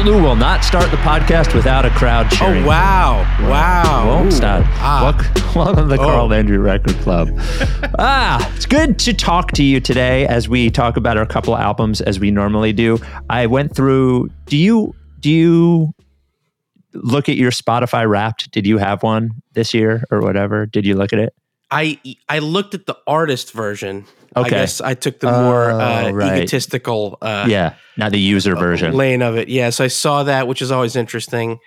Mutlu will not start the podcast without a crowd cheering. Oh wow! Wow! Won't Ooh. stop. Ah. Welcome, welcome to the Oh. Carl Landry Record Club. ah, it's good to talk to you today as we talk about our couple albums as we normally do. I went through. Do you do you look at your Spotify Wrapped? Did you have one this year or whatever? Did you look at it? I I looked at the artist version. I Okay. guess I took the more uh, Oh, right. egotistical uh, yeah, not the user version. lane of it. Yeah, so I saw that, which is always interesting.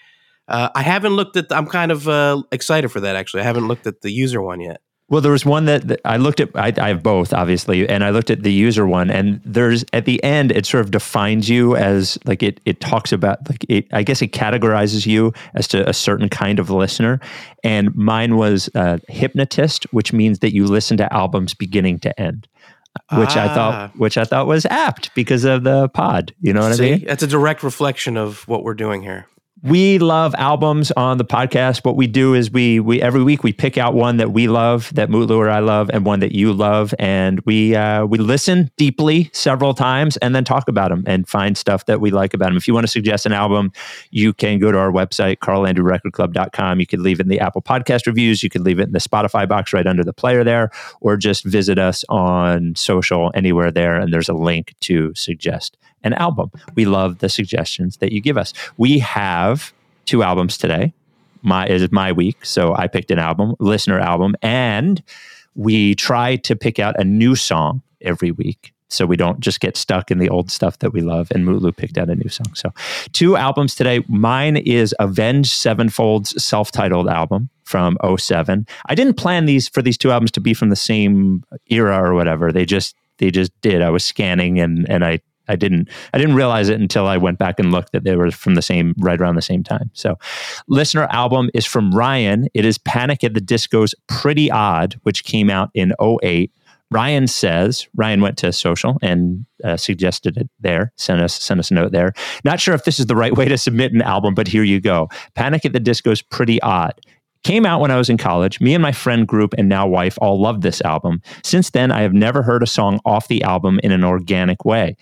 Uh, I haven't looked at. I'm kind of uh, excited for that. Actually, I haven't looked at the user one yet. Well, there was one that, that I looked at. I, I have both, obviously, and I looked at the user one, and there's at the end it sort of defines you as like it. It talks about like it. I guess it categorizes you as to a certain kind of listener, and mine was uh, hypnotist, which means that you listen to albums beginning to end, which I Ah. thought which I thought was apt because of the pod. You know what See, I mean? that's a direct reflection of what we're doing here. We love albums on the podcast. What we do is we we every week we pick out one that we love, that Mutlu or I love, and one that you love, and we uh, we listen deeply several times and then talk about them and find stuff that we like about them. If you want to suggest an album, you can go to our website carllandryrecordclub.com. You could leave it in the Apple Podcast reviews. You could leave it in the Spotify box right under the player there, or just visit us on social anywhere there, and there's a link to suggest an album. We love the suggestions that you give us. We have two albums today. My is my week, so I picked an album, listener album, and we try to pick out a new song every week. So we don't just get stuck in the old stuff that we love. And Mutlu picked out a new song. So two albums today. Mine is Avenged Sevenfold's self-titled album from 07. I didn't plan these for these two albums to be from the same era or whatever. They just they just did. I was scanning and and I I didn't I didn't realize it until I went back and looked that they were from the same right around the same time. So listener album is from Ryan. It is Panic at the Disco's Pretty Odd, which came out in 08. Ryan says Ryan went to social and uh, suggested it there. Sent us sent us a note there. Not sure if this is the right way to submit an album, but here you go. Panic at the Disco's Pretty Odd. Came out when I was in college. Me and my friend group and now wife all loved this album. Since then, I have never heard a song off the album in an organic way.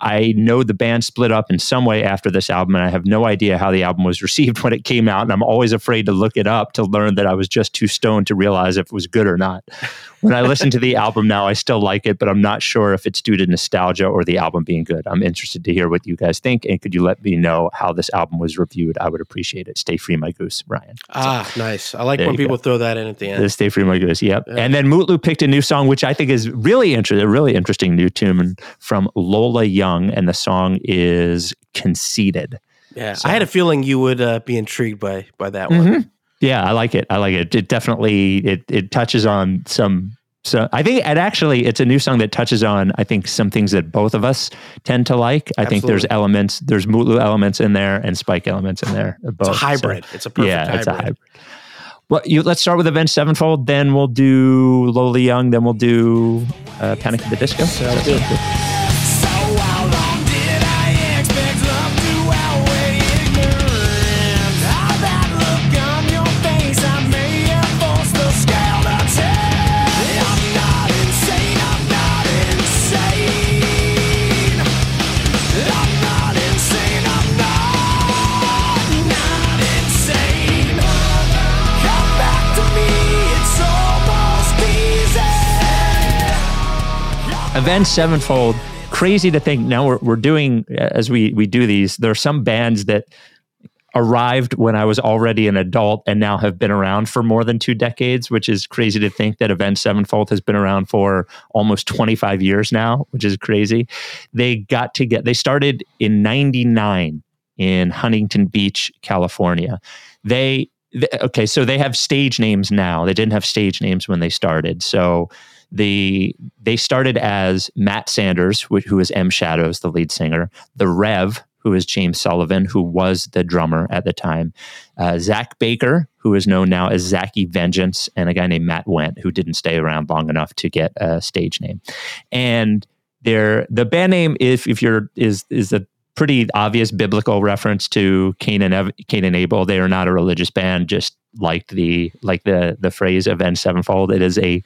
I know the band split up in some way after this album, and I have no idea how the album was received when it came out. And I'm always afraid to look it up to learn that I was just too stoned to realize if it was good or not. When I listen to the album now, I still like it, but I'm not sure if it's due to nostalgia or the album being good. I'm interested to hear what you guys think, and could you let me know how this album was reviewed? I would appreciate it. Stay free, my goose, Ryan. Ah, nice. I like when people go. throw that in at the end. The Stay Free My Goose. Yep. Yeah. And then Mutlu picked a new song, which I think is really interesting, a really interesting new tune from Lola Young, and the song is Conceited. yeah, so- I had a feeling you would uh, be intrigued by by that one. Mhm. Yeah, I like it. I like it. It definitely it it touches on some so I think it actually it's a new song that touches on I think some things that both of us tend to like. I think there's elements, there's Mutlu elements in there and Spike elements in there. It's both. a So- hybrid. it's a perfect yeah, hybrid. it's a hybrid. Well, you, let's start with Avenged Sevenfold. Then we'll do Lola Young. Then we'll do uh, Panic at the Disco. Sounds good. Avenged Sevenfold. Crazy to think now we're, we're doing uh, as we we do these. There are some bands that arrived when I was already an adult and now have been around for more than two decades, which is crazy to think that Avenged Sevenfold has been around for almost 25 years now, which is crazy. They got to get, they started in 99 in Huntington Beach, California. They, th- okay, so they have stage names now. They didn't have stage names when they started. So the they started as Matt Sanders, wh- who is M Shadows, the lead singer, the Rev, who is James Sullivan, who was the drummer at the time, uh, Zach Baker, who is known now as Zacky Vengeance, and a guy named Matt Wendt, who didn't stay around long enough to get a stage name. And their the band name, if if you're is is a pretty obvious biblical reference to Cain and Ev- Cain and Abel. They are not a religious band, just like the like the the phrase "Avenged Sevenfold." It is a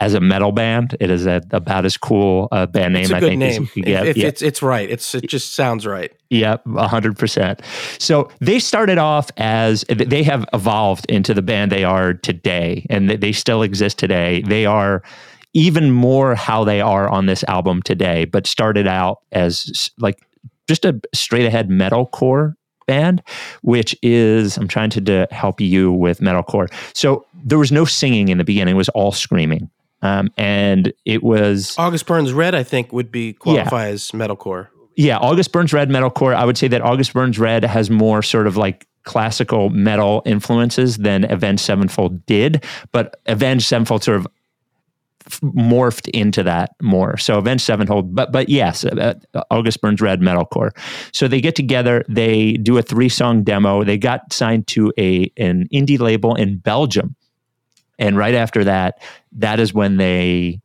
as a metal band. It is a, about as cool a band name It's a I good think as name. If, get. if Yeah. it's it's right, it's it just sounds right. Yep, hundred percent. So they started off as they have evolved into the band they are today, and they- they still exist today. They are even more how they are on this album today, but started out as like just a straight ahead metalcore band, which is I'm trying to, to help you with metalcore. So there was no singing in the beginning; it was all screaming, um, and it was August Burns Red, I think, would be qualify as metalcore. yeah, August Burns Red metalcore. I would say that August Burns Red has more sort of like classical metal influences than Avenged Sevenfold did, but Avenged Sevenfold sort of morphed into that more. So Avenged Sevenfold, but but yes, uh, August Burns Red metalcore. So they get together, they do a three song demo. They got signed to a an indie label in Belgium, and right after that, that is when they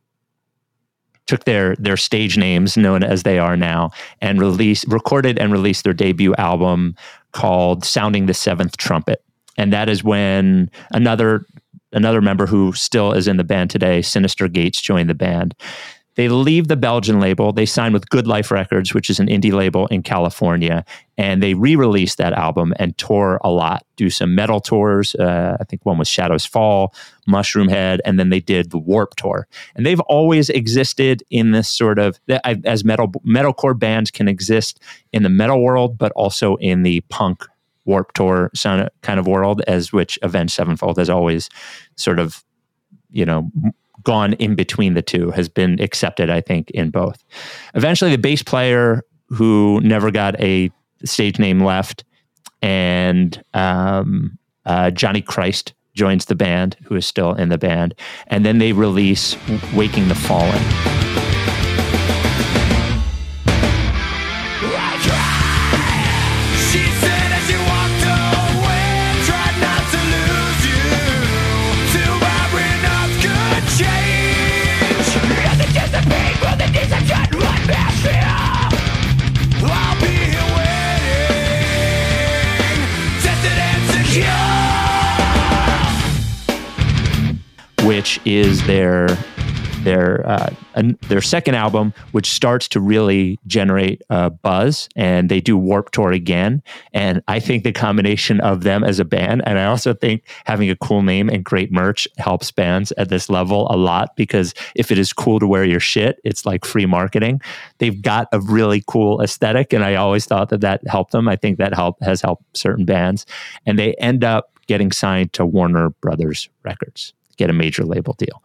took their their stage names known as they are now and released recorded and released their debut album called Sounding the Seventh Trumpet. And that is when another another member who still is in the band today, Synyster Gates, joined the band. They leave the Belgian label. They sign with Good Life Records, which is an indie label in California, and they re-released that album and tour a lot. Do some metal tours. Uh, I think one was Shadows Fall, Mushroomhead, and then they did the Warp Tour. And they've always existed in this sort of as metal metalcore bands can exist in the metal world, but also in the punk Warp Tour kind of world, as which Avenged Sevenfold has always sort of, you know, gone in between the two, has been accepted, I think, in both. Eventually, the bass player who never got a stage name left, and um, uh, Johnny Christ joins the band, who is still in the band, and then they release "Waking the Fallen." Is their their uh, an, their second album, which starts to really generate uh, buzz, and they do Warp Tour again. And I think the combination of them as a band, and I also think having a cool name and great merch helps bands at this level a lot because if it is cool to wear your shit, it's like free marketing. They've got a really cool aesthetic, and I always thought that that helped them. I think that help has helped certain bands, and they end up getting signed to Warner Brothers Records get a major label deal.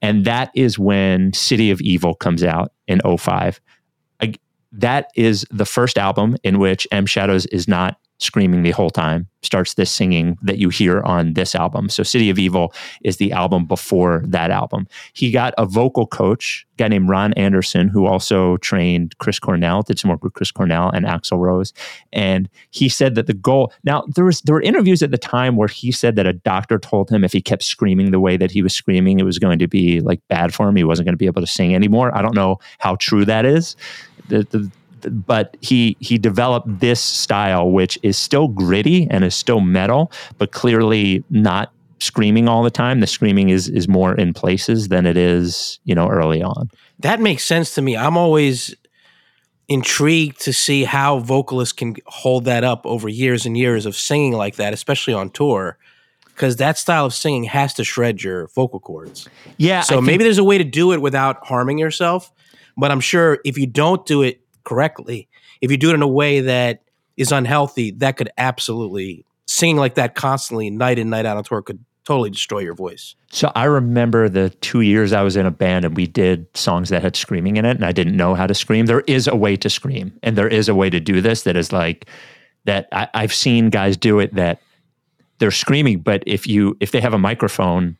And that is when City of Evil comes out in 05. I, that is the first album in which M Shadows is not screaming the whole time, starts this singing that you hear on this album. So City of Evil is the album before that album. He got a vocal coach, a guy named Ron Anderson, who also trained Chris Cornell, did some work with Chris Cornell and Axl Rose. And he said that the goal now there was there were interviews at the time where he said that a doctor told him if he kept screaming the way that he was screaming, it was going to be like bad for him. He wasn't going to be able to sing anymore. I don't know how true that is. The, the, but he he developed this style which is still gritty and is still metal but clearly not screaming all the time the screaming is is more in places than it is you know early on That makes sense to me. I'm always intrigued to see how vocalists can hold that up over years and years of singing like that, especially on tour, because that style of singing has to shred your vocal cords. yeah So I think- maybe there's a way to do it without harming yourself. But I'm sure if you don't do it correctly, if you do it in a way that is unhealthy, that could absolutely singing like that constantly, night in, night out on tour, could totally destroy your voice. So I remember the two years I was in a band and we did songs that had screaming in it, and I didn't know how to scream. There is a way to scream, and there is a way to do this that is like that. I, I've seen guys do it that they're screaming, but if you if they have a microphone,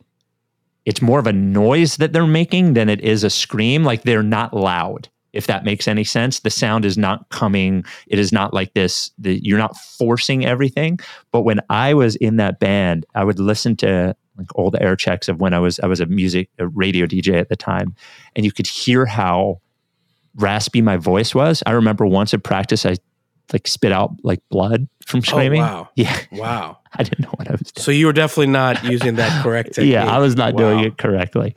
it's more of a noise that they're making than it is a scream. Like they're not loud. If that makes any sense, the sound is not coming. It is not like this. The, you're not forcing everything. But when I was in that band, I would listen to like old air checks of when I was I was a music a radio DJ at the time, and you could hear how raspy my voice was. I remember once at practice, I like spit out like blood from oh, screaming. Oh, wow. Yeah, Wow. I didn't know what I was doing. So you were definitely not using that correct technique. yeah, I was not doing it correctly.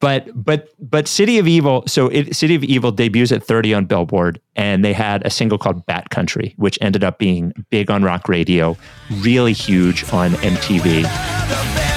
But but but City of Evil, so it, City of Evil debuts at 30 on Billboard and they had a single called Bat Country, which ended up being big on rock radio, really huge on MTV.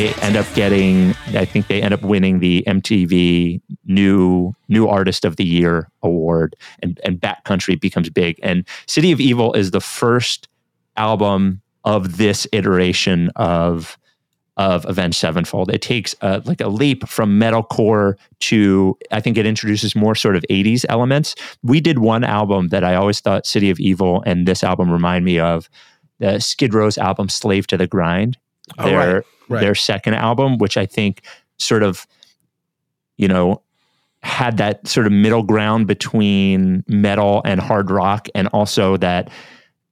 They end up getting, I think they end up winning the MTV new new artist of the year award, and and Bat Country becomes big. And City of Evil is the first album of this iteration of of Avenged Sevenfold. It takes uh, like a leap from metalcore to I think it introduces more sort of 80s elements. We did one album that I always thought City of Evil and this album remind me of the Skid Row's album Slave to the Grind. Oh, Their right, right. their second album, which I think sort of you know had that sort of middle ground between metal and hard rock and also that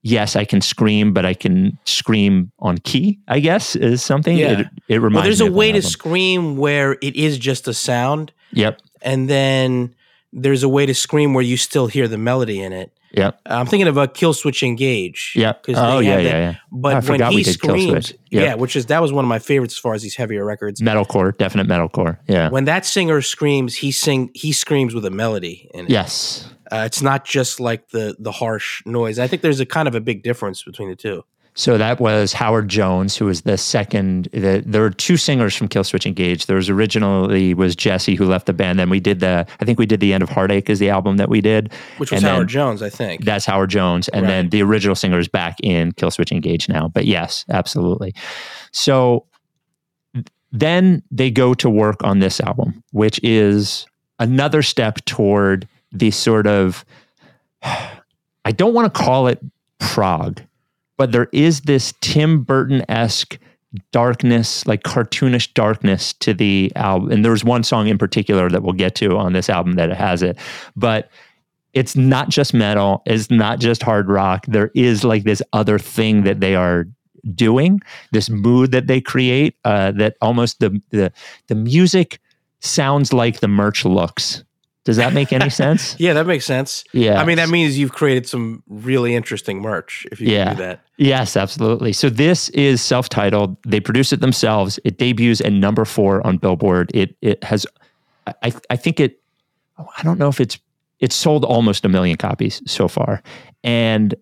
yes, I can scream, but I can scream on key, I guess, is something. Yeah. It, it reminds Well, there's a way to scream where it is just a sound, Yep. and then there's a way to scream where you still hear the melody in it. Yep. I'm thinking of a Killswitch Engage. 'cause Oh yeah, yeah, yeah. I But when he we did Kill screams. Yep. yeah, which is that was one of my favorites as far as these heavier records. Metalcore, definite metalcore. Yeah. When that singer screams, he sing he screams with a melody in it. yes. Uh, it's not just like the the harsh noise. I think there's a kind of a big difference between the two. So that was Howard Jones, who was the second. The, there were two singers from Killswitch Engage. There was originally was Jesse who left the band. Then we did the. I think we did the End of Heartache is the album that we did. Which was And Howard Jones, I think. That's Howard Jones, and then the original singer is back in Killswitch Engage now. But yes, absolutely. So then they go to work on this album, which is another step toward the sort of I don't want to call it prog, but there is this Tim Burton esque darkness, like cartoonish darkness to the album. And there's one song in particular that we'll get to on this album that has it. But it's not just metal, it's not just hard rock. There is like this other thing that they are doing, this mood that they create, uh, that almost the, the the music sounds like the merch looks. Does that make any sense? yeah, that makes sense. Yeah. I mean, that means you've created some really interesting merch if you Yeah. can do that. Yes, absolutely. So this is self-titled. They produce it themselves. It debuts at number four on Billboard. It it has, I I think it. I don't know if it's it's sold almost a million copies so far, and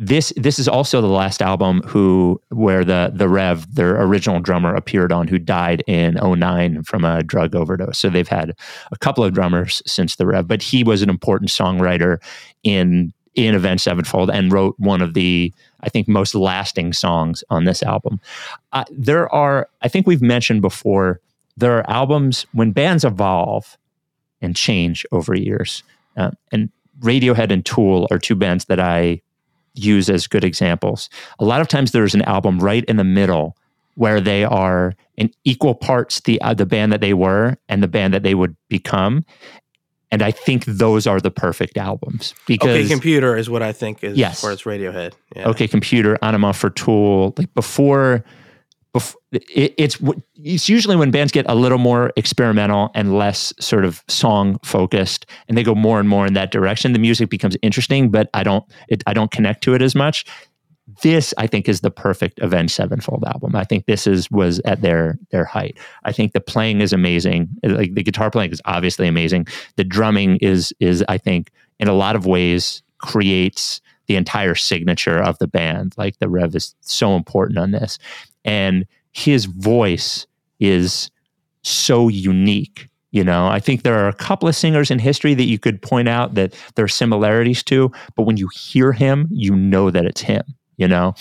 this this is also the last album who where the the Rev their original drummer appeared on who died in 09 from a drug overdose. So they've had a couple of drummers since the Rev, but he was an important songwriter in in Avenged Sevenfold and wrote one of the I think most lasting songs on this album. Uh, there are I think we've mentioned before there are albums when bands evolve and change over years, uh, and Radiohead and Tool are two bands that I use as good examples. A lot of times there's an album right in the middle where they are in equal parts the uh, the band that they were and the band that they would become. And I think those are the perfect albums because Okay, computer is what I think is Yes. as far as Radiohead. Yeah. OK Computer Ænima for tool like before it's it's usually when bands get a little more experimental and less sort of song focused and they go more and more in that direction the music becomes interesting but i don't it, i don't connect to it as much. This i think is the perfect avenged sevenfold album. I think this is was at their their height. I think the playing is amazing. Like the guitar playing is obviously amazing. The drumming is is i think in a lot of ways creates the entire signature of the band. Like the rev is so important on this and his voice is so unique you know? I think there are a couple of singers in history that you could point out that there are similarities to but when you hear him you know that it's him you know?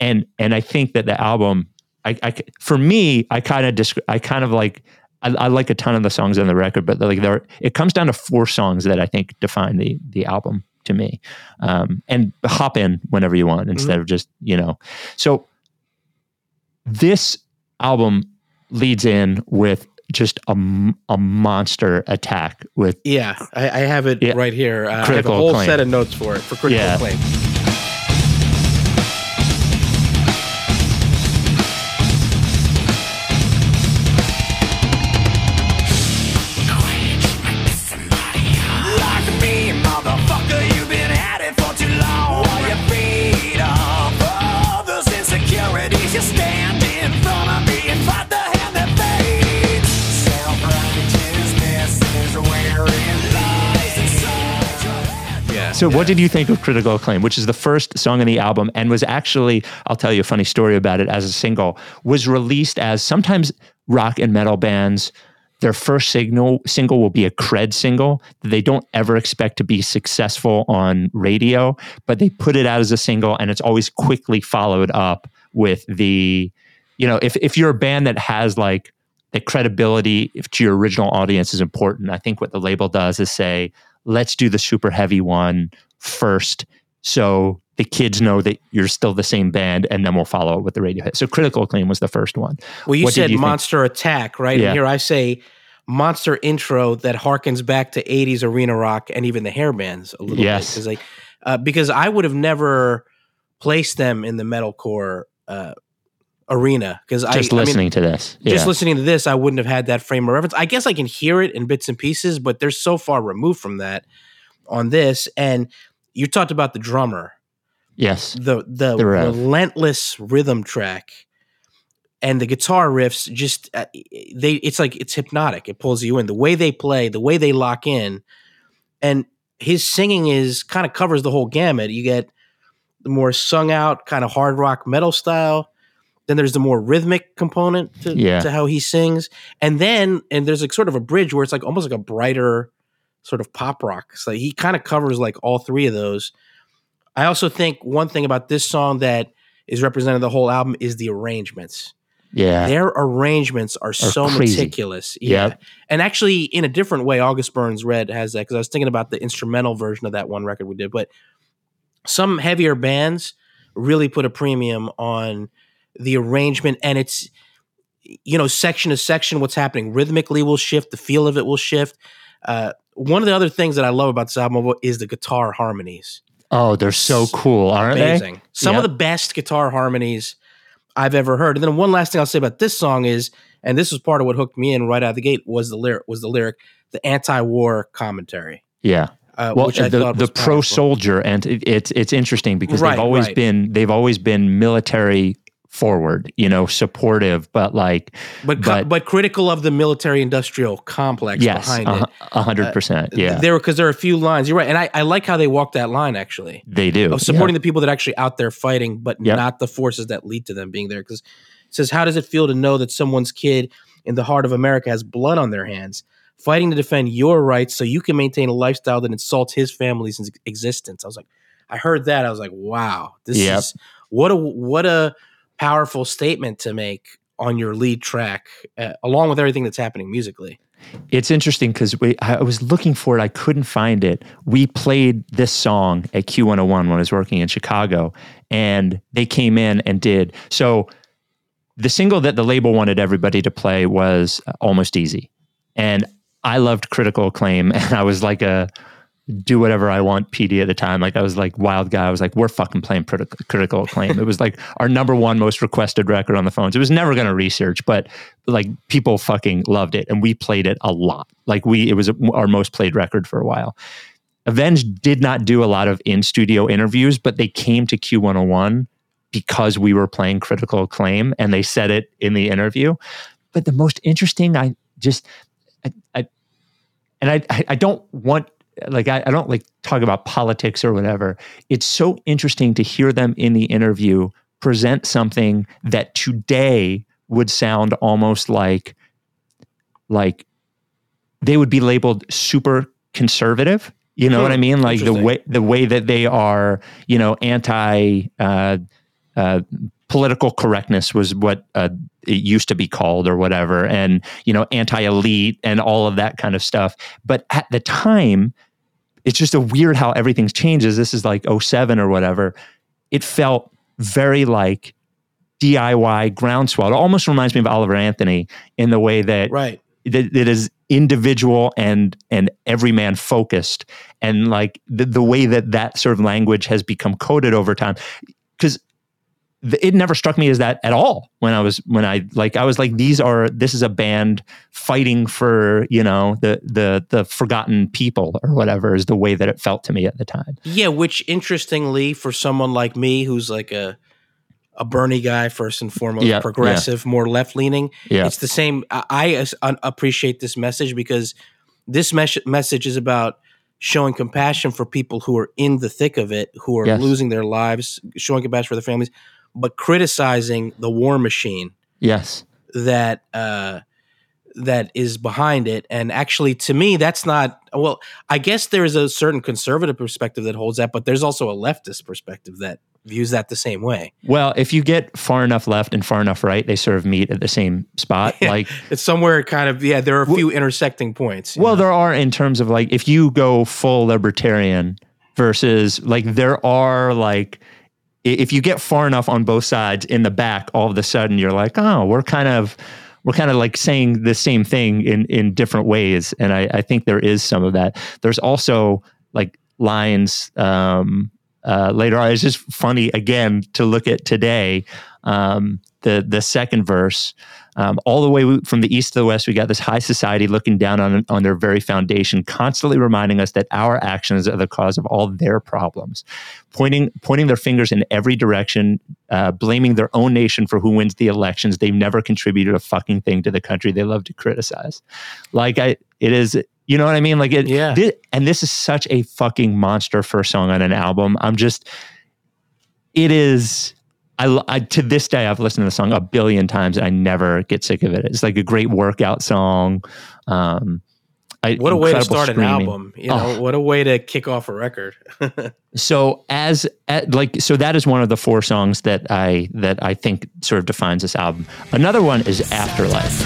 And and i think that the album i, I for me i kind of disc- i kind of like I, I like a ton of the songs on the record but like there it comes down to four songs that i think define the the album to me. Um, and hop in whenever you want instead of just you know? So this album leads in with just a, a monster attack with Yeah, I, I have it Yeah. right here. Uh, I have a whole acclaim. set of notes for it for critical Yeah. acclaim. Head. Yeah. So, what did you think of Critical Acclaim, which is the first song on the album and was actually, I'll tell you a funny story about it as a single, was released as sometimes rock and metal bands, their first signal, single will be a cred single they don't ever expect to be successful on radio, but they put it out as a single and it's always quickly followed up with the, you know, if, if you're a band that has like, the credibility to your original audience is important. I think what the label does is say, let's do the super heavy one first so the kids know that you're still the same band and then we'll follow it with the radio hit. So Critical Acclaim was the first one. Well, you What said you think? monster attack, right? Yeah. And here I say monster intro that harkens back to 80s arena rock and even the hair bands a little Yes. bit. like, uh, because I would have never placed them in the metalcore uh, arena. Because I, Just I mean, listening to this. just listening to this, I wouldn't have had that frame of reference. I guess I can hear it in bits and pieces, but they're so far removed from that on this. And you talked about the drummer, yes. the the, The relentless rhythm track, and the guitar riffs. Just uh, they, it's like it's hypnotic. It pulls you in. The way they play, the way they lock in, and his singing is kind of covers the whole gamut. You get the more sung out kind of hard rock metal style. Then there's the more rhythmic component to, Yeah. to how he sings, and then and there's like sort of a bridge where it's like almost like a brighter sort of pop rock. So he kind of covers like all three of those. I also think one thing about this song that is represented the whole album is the arrangements. Yeah. Their arrangements are, so crazy. meticulous. Yeah. Yep. And actually, in a different way, August Burns Red has that because I was thinking about the instrumental version of that one record we did. But some heavier bands really put a premium on the arrangement and it's, you know, section to section, what's happening rhythmically will shift, the feel of it will shift. Uh, one of the other things that I love about this album is the guitar harmonies Oh, they're so cool, aren't amazing. Some Yep. of the best guitar harmonies I've ever heard. And then one last thing I'll say about this song is, and this was part of what hooked me in right out of the gate was the lyric was the lyric, the anti-war commentary. Yeah. Uh, Well, the, the pro soldier, and it, it's it's interesting because Right, they've always right. been they've always been military forward, you know, supportive, but like but but- but critical of the military-industrial complex yes, behind a it. a hundred uh, percent, yeah, There because there are a few lines. You're right, and I, I like how they walk that line actually. they do of supporting the people that are actually out there fighting, but Yep. not the forces that lead to them being there. Because it says, "How does it feel to know that someone's kid in the heart of America has blood on their hands, fighting to defend your rights, so you can maintain a lifestyle that insults his family's existence?" I was like, I heard that, I was like, "Wow, this Yep. is what a what a powerful statement to make." On your lead track, uh, along with everything that's happening musically. It's interesting because I was looking for it, I couldn't find it. We played this song at Q101 when I was working in Chicago, and they came in and did so. The single that the label wanted everybody to play was Almost Easy, and I loved Critical Acclaim, and I was like a do whatever I want PD at the time. Like I was like wild guy. I was like, we're fucking playing critical, critical acclaim. it was like our number one most requested record on the phones. It was never going to research, but like people fucking loved it, and we played it a lot. Like we, it was our most played record for a while. Avenge did not do a lot of in studio interviews, but they came to Q101 because we were playing critical acclaim, and they said it in the interview. But the most interesting, I just, I, I and I, I, I don't want like I, I don't like talk about politics or whatever. It's so interesting to hear them in the interview present something that today would sound almost like like they would be labeled super conservative. You know Hmm, what I mean? Like the way the way that they are, you know, anti uh, uh, political correctness was what uh, it used to be called or whatever, and you know, anti-elite and all of that kind of stuff. But at the time, it's just a weird how everything's changes. This is like 07 or whatever. It felt very like DIY groundswell. It almost reminds me of Oliver Anthony in the way that Right. that it is individual and and everyman focused and like the, the way that that sort of language has become coded over time because it never struck me as that at all when i was when i like i was like these are this is a band fighting for you know the the the forgotten people or whatever is the way that it felt to me at the time Yeah, which interestingly, for someone like me who's like a a Bernie guy first and foremost, Yeah, progressive, more left leaning, yeah it's the same. I, I appreciate this message because this mes- message is about showing compassion for people who are in the thick of it, who are Yes. losing their lives, showing compassion for their families, but criticizing the war machine yes that uh, that is behind it. And actually, to me, that's not well. I guess there is a certain conservative perspective that holds that, but there's also a leftist perspective that views that the same way. well if you get far enough left and far enough right they sort of meet at the same spot Yeah. like It's somewhere kind of yeah. There are a few intersecting points. Well, know? there are in terms of like if you go full libertarian versus like there are like if you get far enough on both sides in the back, all of a sudden you're like, oh, we're kind of we're kind of like saying the same thing in in different ways, and I, I think there is some of that. There's also like lines um, uh, later on. It's just funny again to look at today. Um, the the second verse um, all the way from the east to the west, we got this high society looking down on, on their very foundation, constantly reminding us that our actions are the cause of all their problems, pointing pointing their fingers in every direction, uh, blaming their own nation for who wins the elections. They've never contributed a fucking thing to the country they love to criticize. Like I, it is. You know what I mean? Like it, Yeah. thi- and this is such a fucking monster first song on an album. I'm just, it is I, I to this day I've listened to the song a billion times and I never get sick of it. It's like a great workout song. Um, I, what a way to incredible start an album. You know, Oh. what a way to kick off a record. So as at, like so that is one of the four songs that I that I think sort of defines this album. Another one is Afterlife.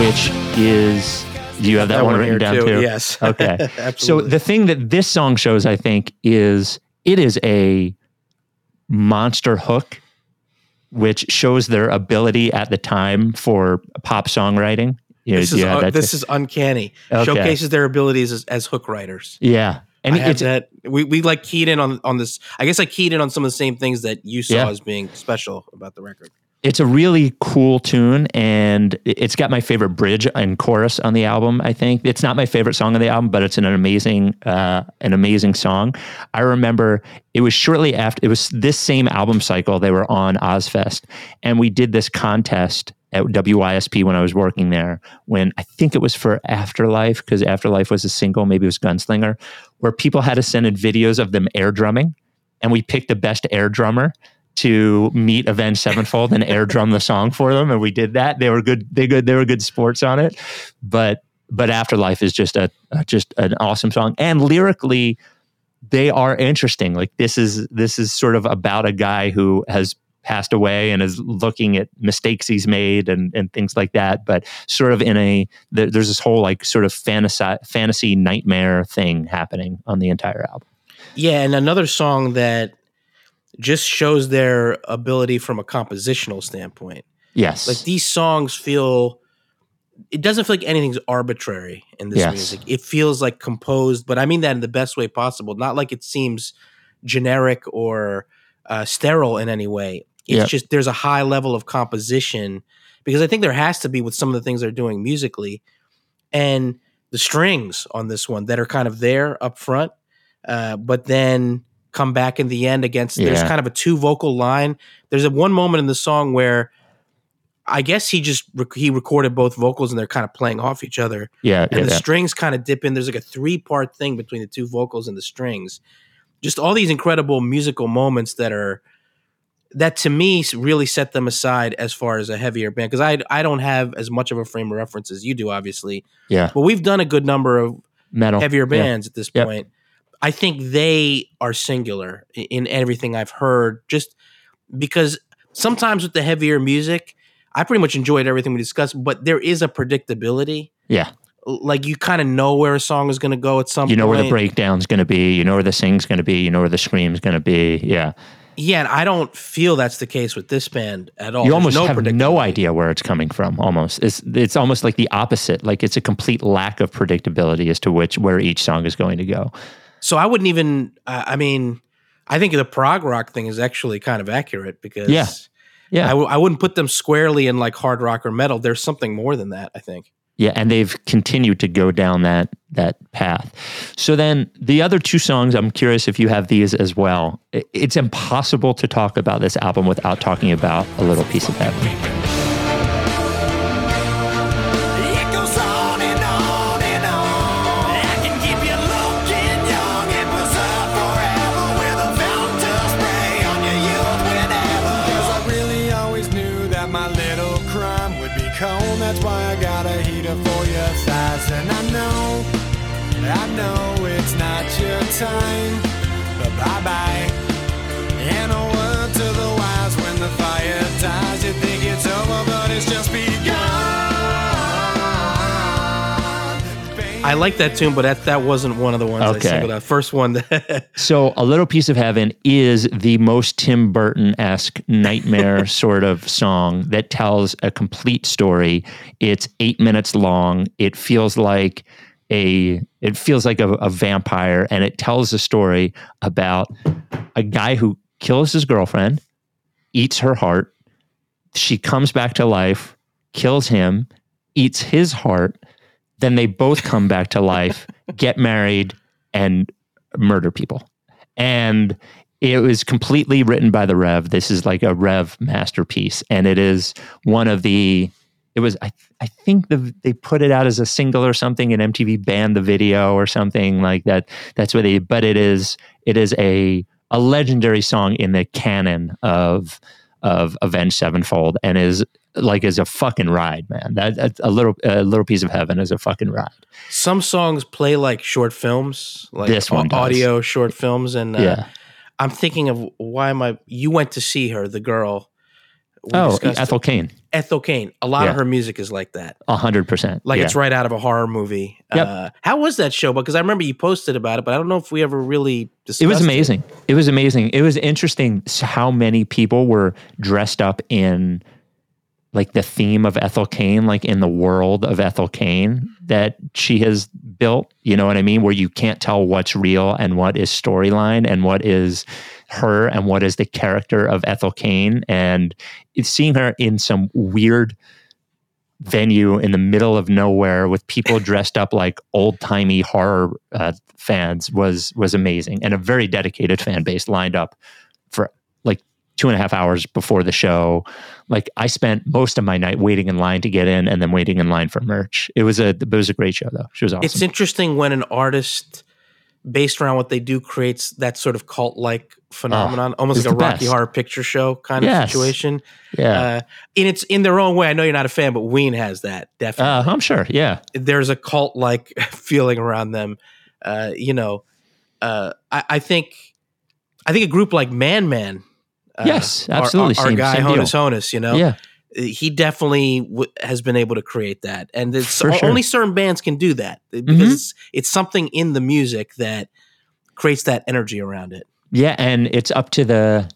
Which is do you have that, That one, one written down too, too? yes. Okay. so the thing that this song shows, I think, is it is a monster hook, which shows their ability at the time for pop songwriting. You know, This is un- this too? is uncanny. Okay. Showcases their abilities as, as hook writers. yeah, and I it's that. We we like keyed in on on this. I guess I keyed in on some of the same things that you saw Yeah. as being special about the record. It's a really cool tune and it- it's got my favorite bridge and chorus on the album i think it's not my favorite song on the album but it's an amazing uh, an amazing song i remember it was shortly after it was this same album cycle they were on Ozzfest and we did this contest at WISP when I was working there, when I think it was for Afterlife, because Afterlife was a single, maybe it was Gunslinger, where people had to send in videos of them air drumming. And we picked the best air drummer to meet Avenged Sevenfold and air drum the song for them, and we did that. They were good. They good. They were good sports on it, but but Afterlife is just a, just an awesome song, and lyrically, they are interesting. Like this is this is sort of about a guy who has passed away and is looking at mistakes he's made and and things like that, but sort of in a there, there's this whole like sort of fantasy fantasy nightmare thing happening on the entire album. Yeah, and another song that just shows their ability from a compositional standpoint. Yes, Like these songs feel it doesn't feel like anything's arbitrary in this Yes. music. It feels like composed, but I mean that in the best way possible. Not like it seems generic or uh, sterile in any way. It's Yep. just there's a high level of composition because I think there has to be with some of the things they're doing musically, and the strings on this one that are kind of there up front, uh, but then come back in the end against. There's kind of a two vocal line. There's a one moment in the song where I guess he just rec- he recorded both vocals and they're kind of playing off each other, yeah, and yeah, the yeah. strings kind of dip in. There's like a three part thing between the two vocals and the strings. Just all these incredible musical moments that are that to me really set them aside as far as a heavier band because I I don't have as much of a frame of reference as you do, obviously. Yeah. But we've done a good number of Metal. heavier Yeah. bands at this Yep. point. I think they are singular in everything I've heard, just because sometimes with the heavier music, I pretty much enjoyed everything we discussed, but there is a predictability. Yeah. Like you kind of know where a song is going to go at some point. You know point. where the breakdown's going to be. You know where the sing's going to be. You know where the scream's going to be. Yeah. Yeah, and I don't feel that's the case with this band at all. you There's almost no have no idea where it's coming from. Almost, it's it's almost like the opposite. Like it's a complete lack of predictability as to which where each song is going to go. So I wouldn't even. I I mean, I think the prog rock thing is actually kind of accurate because Yeah. Yeah, I w- I wouldn't put them squarely in like hard rock or metal. There's something more than that. I think. yeah, and they've continued to go down that that path. So then the other two songs, I'm curious if you have these as well. It's impossible to talk about this album without talking about a little piece of heaven. I like that tune, but that that wasn't one of the ones Okay. I singled out. First one. That So, A Little Piece of Heaven is the most Tim Burton esque nightmare sort of song that tells a complete story. It's eight minutes long. It feels like a it feels like a, a vampire, and it tells a story about a guy who kills his girlfriend, eats her heart. She comes back to life, kills him, eats his heart. Then they both come back to life, get married, and murder people. And it was completely written by the Rev. This is like a Rev masterpiece, and it is one of the. It was I I think the they put it out as a single or something, and MTV banned the video or something like that. That's what they. But it is it is a a legendary song in the canon of of Avenged Sevenfold, and is like is a fucking ride, man. That that's a little a little piece of heaven is a fucking ride. some songs play like short films, like This one au- does. audio short films, and uh, yeah. I'm thinking of why am I? You went to see her, the girl. Oh, discussed it. Ethel Cain, Ethel Cain. A lot Yeah. of her music is like that. a hundred percent. Like yeah. it's right out of a horror movie. Yep. Uh, how was that show? Because I remember you posted about it, but I don't know if we ever really discussed It was amazing. It. was amazing. It was interesting how many people were dressed up in like the theme of Ethel Cain, like in the world of Ethel Cain that she has built. You know what I mean? Where you can't tell what's real and what is storyline and what is her and what is the character of Ethel Cain. And it's seeing her in some weird venue in the middle of nowhere with people dressed up like old timey horror uh, fans was was amazing and a very dedicated fan base lined up two and a half hours before the show. Like I spent most of my night waiting in line to get in and then waiting in line for merch. It was a it was a great show though. She was awesome. It's interesting when an artist, based around what they do, creates that sort of cult like phenomenon, almost like a Rocky best. Horror Picture Show kind Yes. of situation. yeah. Uh, and it's in their own way. I know you're not a fan, but Ween has that definitely. Uh, I'm sure. Yeah. there's a cult like feeling around them. Uh, you know, uh, I, I think I think a group like Man Man. Uh, Yes, absolutely. Our, our Same- guy same Honus deal. Honus, you know, Yeah. he definitely w- has been able to create that, and it's For sure. only certain bands can do that because Mhm. it's it's something in the music that creates that energy around it. Yeah, and it's up to the.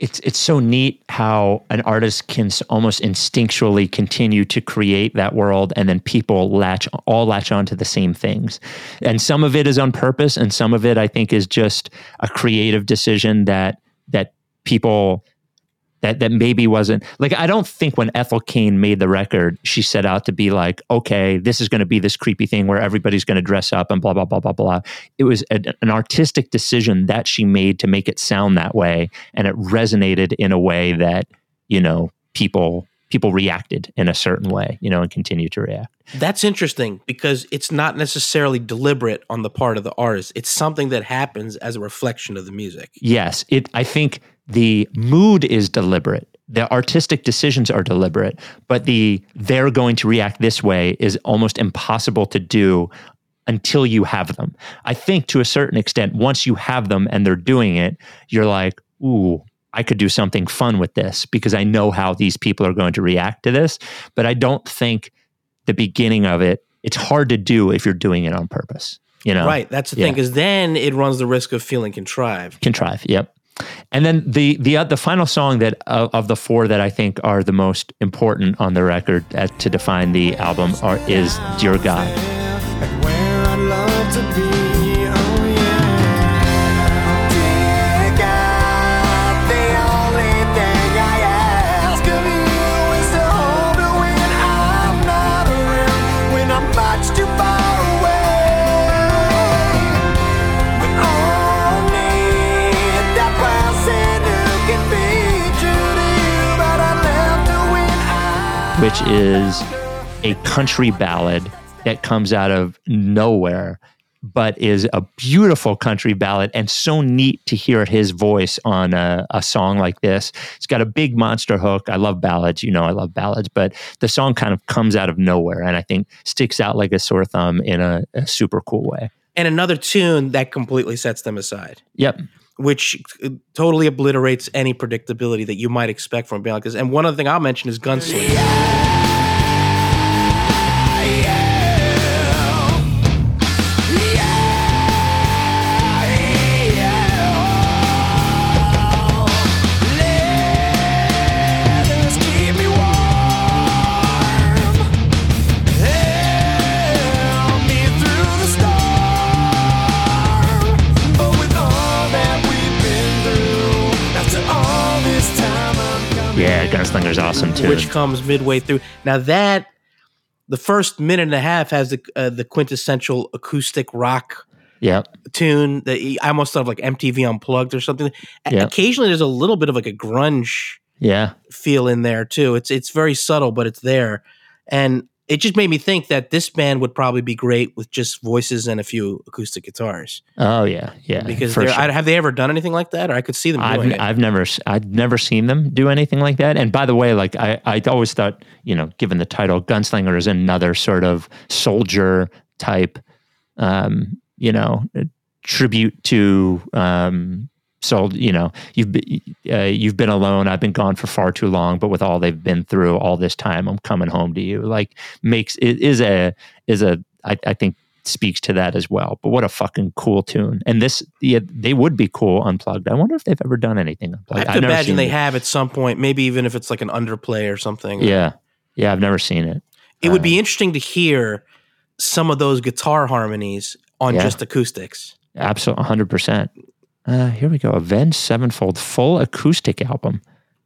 It's it's so neat how an artist can almost instinctually continue to create that world, and then people latch all latch onto the same things, and some of it is on purpose, and some of it I think is just a creative decision that people that that maybe wasn't like I don't think when Ethel Cain made the record, she set out to be like, okay, this is going to be this creepy thing where everybody's going to dress up and blah blah blah blah blah. It was a, an artistic decision that she made to make it sound that way, and it resonated in a way that you know people people reacted in a certain way, you know, and continue to react. That's interesting because it's not necessarily deliberate on the part of the artist. It's something that happens as a reflection of the music. Yes, it. I think the mood is deliberate. The artistic decisions are deliberate, but the they're going to react this way is almost impossible to do until you have them. I think to a certain extent, once you have them and they're doing it, you're like, ooh, I could do something fun with this because I know how these people are going to react to this. But I don't think the beginning of it, it's hard to do if you're doing it on purpose. You know? Right. That's the Yeah. thing, because then it runs the risk of feeling contrived. Contrived. Yep. And then the the uh, the final song that uh, of the four that I think are the most important on the record to define the album are is Dear God. Which is a country ballad that comes out of nowhere, but is a beautiful country ballad and so neat to hear his voice on a, a song like this. It's got a big monster hook. I love ballads. You know, I love ballads, but the song kind of comes out of nowhere and I think sticks out like a sore thumb in a, a super cool way. And another tune that completely sets them aside. Yep. Which uh, totally obliterates any predictability that you might expect from this. And one other thing I'll mention is Gunslinger. Yeah, awesome too. which comes midway through. Now that the first minute and a half has the uh, the quintessential acoustic rock yep. tune that I almost thought of like MTV Unplugged or something. Yeah. Occasionally, there's a little bit of like a grunge Yeah. feel in there too. It's it's very subtle, but it's there, and it just made me think that this band would probably be great with just voices and a few acoustic guitars. Oh yeah. Yeah. Because sure. I, have they ever done anything like that? Or I could see them I've, doing it. I've never I've never seen them do anything like that. And by the way, like I I always thought you know, given the title, Gunslinger is another sort of soldier type, um, you know, tribute to um, sold. You know, you've been, uh, you've been alone. I've been gone for far too long. But with all they've been through, all this time, I'm coming home to you. Like makes it is a is a I, I think speaks to that as well. But what a fucking cool tune! And this, yeah, they would be cool unplugged. I wonder if they've ever done anything I unplugged. have I've to imagine they it. have at some point, maybe even if it's like an underplay or something. Yeah, yeah, I've never seen it. It would Um, be interesting to hear some of those guitar harmonies on Yeah. just acoustics. Absolutely, hundred percent. Uh, here we go. Avenged Sevenfold full acoustic album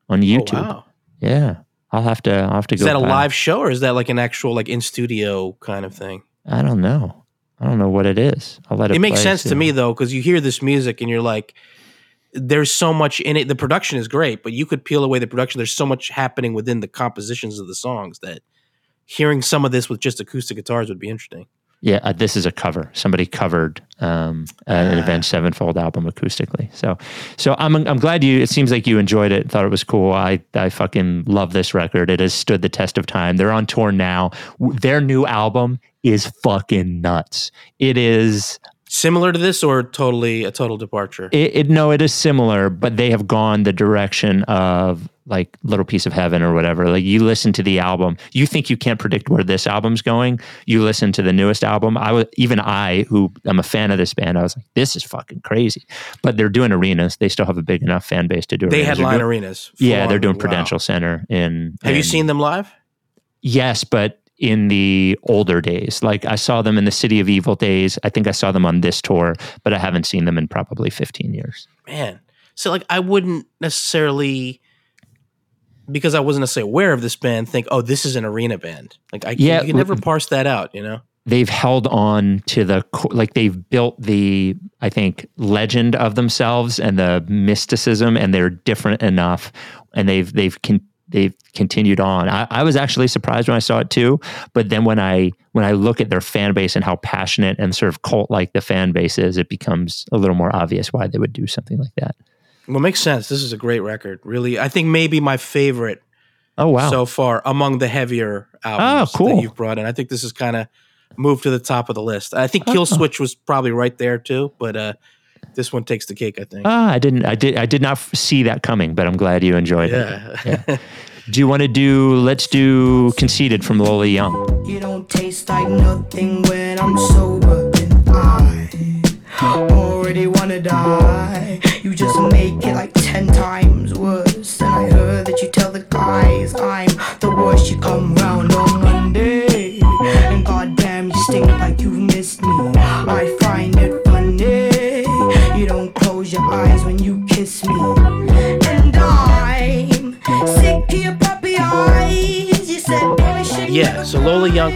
on YouTube. Oh, wow. Yeah, I'll have to. I'll have to Is go. Is that a live show or is that like an actual like in studio kind of thing? I don't know. I don't know what it is. I'll let it. It makes sense to me though, because you hear this music and you're like, there's so much in it. The production is great, but you could peel away the production. There's so much happening within the compositions of the songs that hearing some of this with just acoustic guitars would be interesting. Yeah, uh, this is a cover. Somebody covered um, an Ah. Avenged Sevenfold album acoustically. So, so I'm I'm glad you. It seems like you enjoyed it. Thought it was cool. I I fucking love this record. It has stood the test of time. They're on tour now. Their new album is fucking nuts. It is Similar to this or totally a total departure? It, it no, it is similar, but they have gone the direction of like Little Piece of Heaven or whatever. Like you listen to the album, you think you can't predict where this album's going. You listen to the newest album. I was even I, who am a fan of this band, I was like, this is fucking crazy. But they're doing arenas. They still have a big enough fan base to do. they arenas. They're headline doing- arenas. Yeah, they're doing Wow. Prudential Center in. Have you seen them live? Yes, but in the older days, like I saw them in the City of Evil days. I think I saw them on this tour, but I haven't seen them in probably 15 years. Man. So like I wouldn't necessarily because I wasn't necessarily aware of this band think, oh, this is an arena band. Like I Yeah, you can never parse that out, you know? they've held on to the like they've built the i think legend of themselves and the mysticism and they're different enough and they've they've con- they've continued on I, I was actually surprised when i saw it too but then when i when i look at their fan base and how passionate and sort of cult like the fan base is it becomes a little more obvious why they would do something like that Well, makes sense. This is a great record. Really, I think maybe my favorite Oh wow. so far among the heavier albums Oh, cool. that you've brought in. I think this is kind of moved to the top of the list. I think Killswitch was probably right there too, but uh, this one takes the cake. I think. ah, I didn't. I did. I did not see that coming, but I'm glad you enjoyed it. yeah. Do you want to do? Let's do "Conceited" from Lola Young. You don't taste like nothing when I'm sober.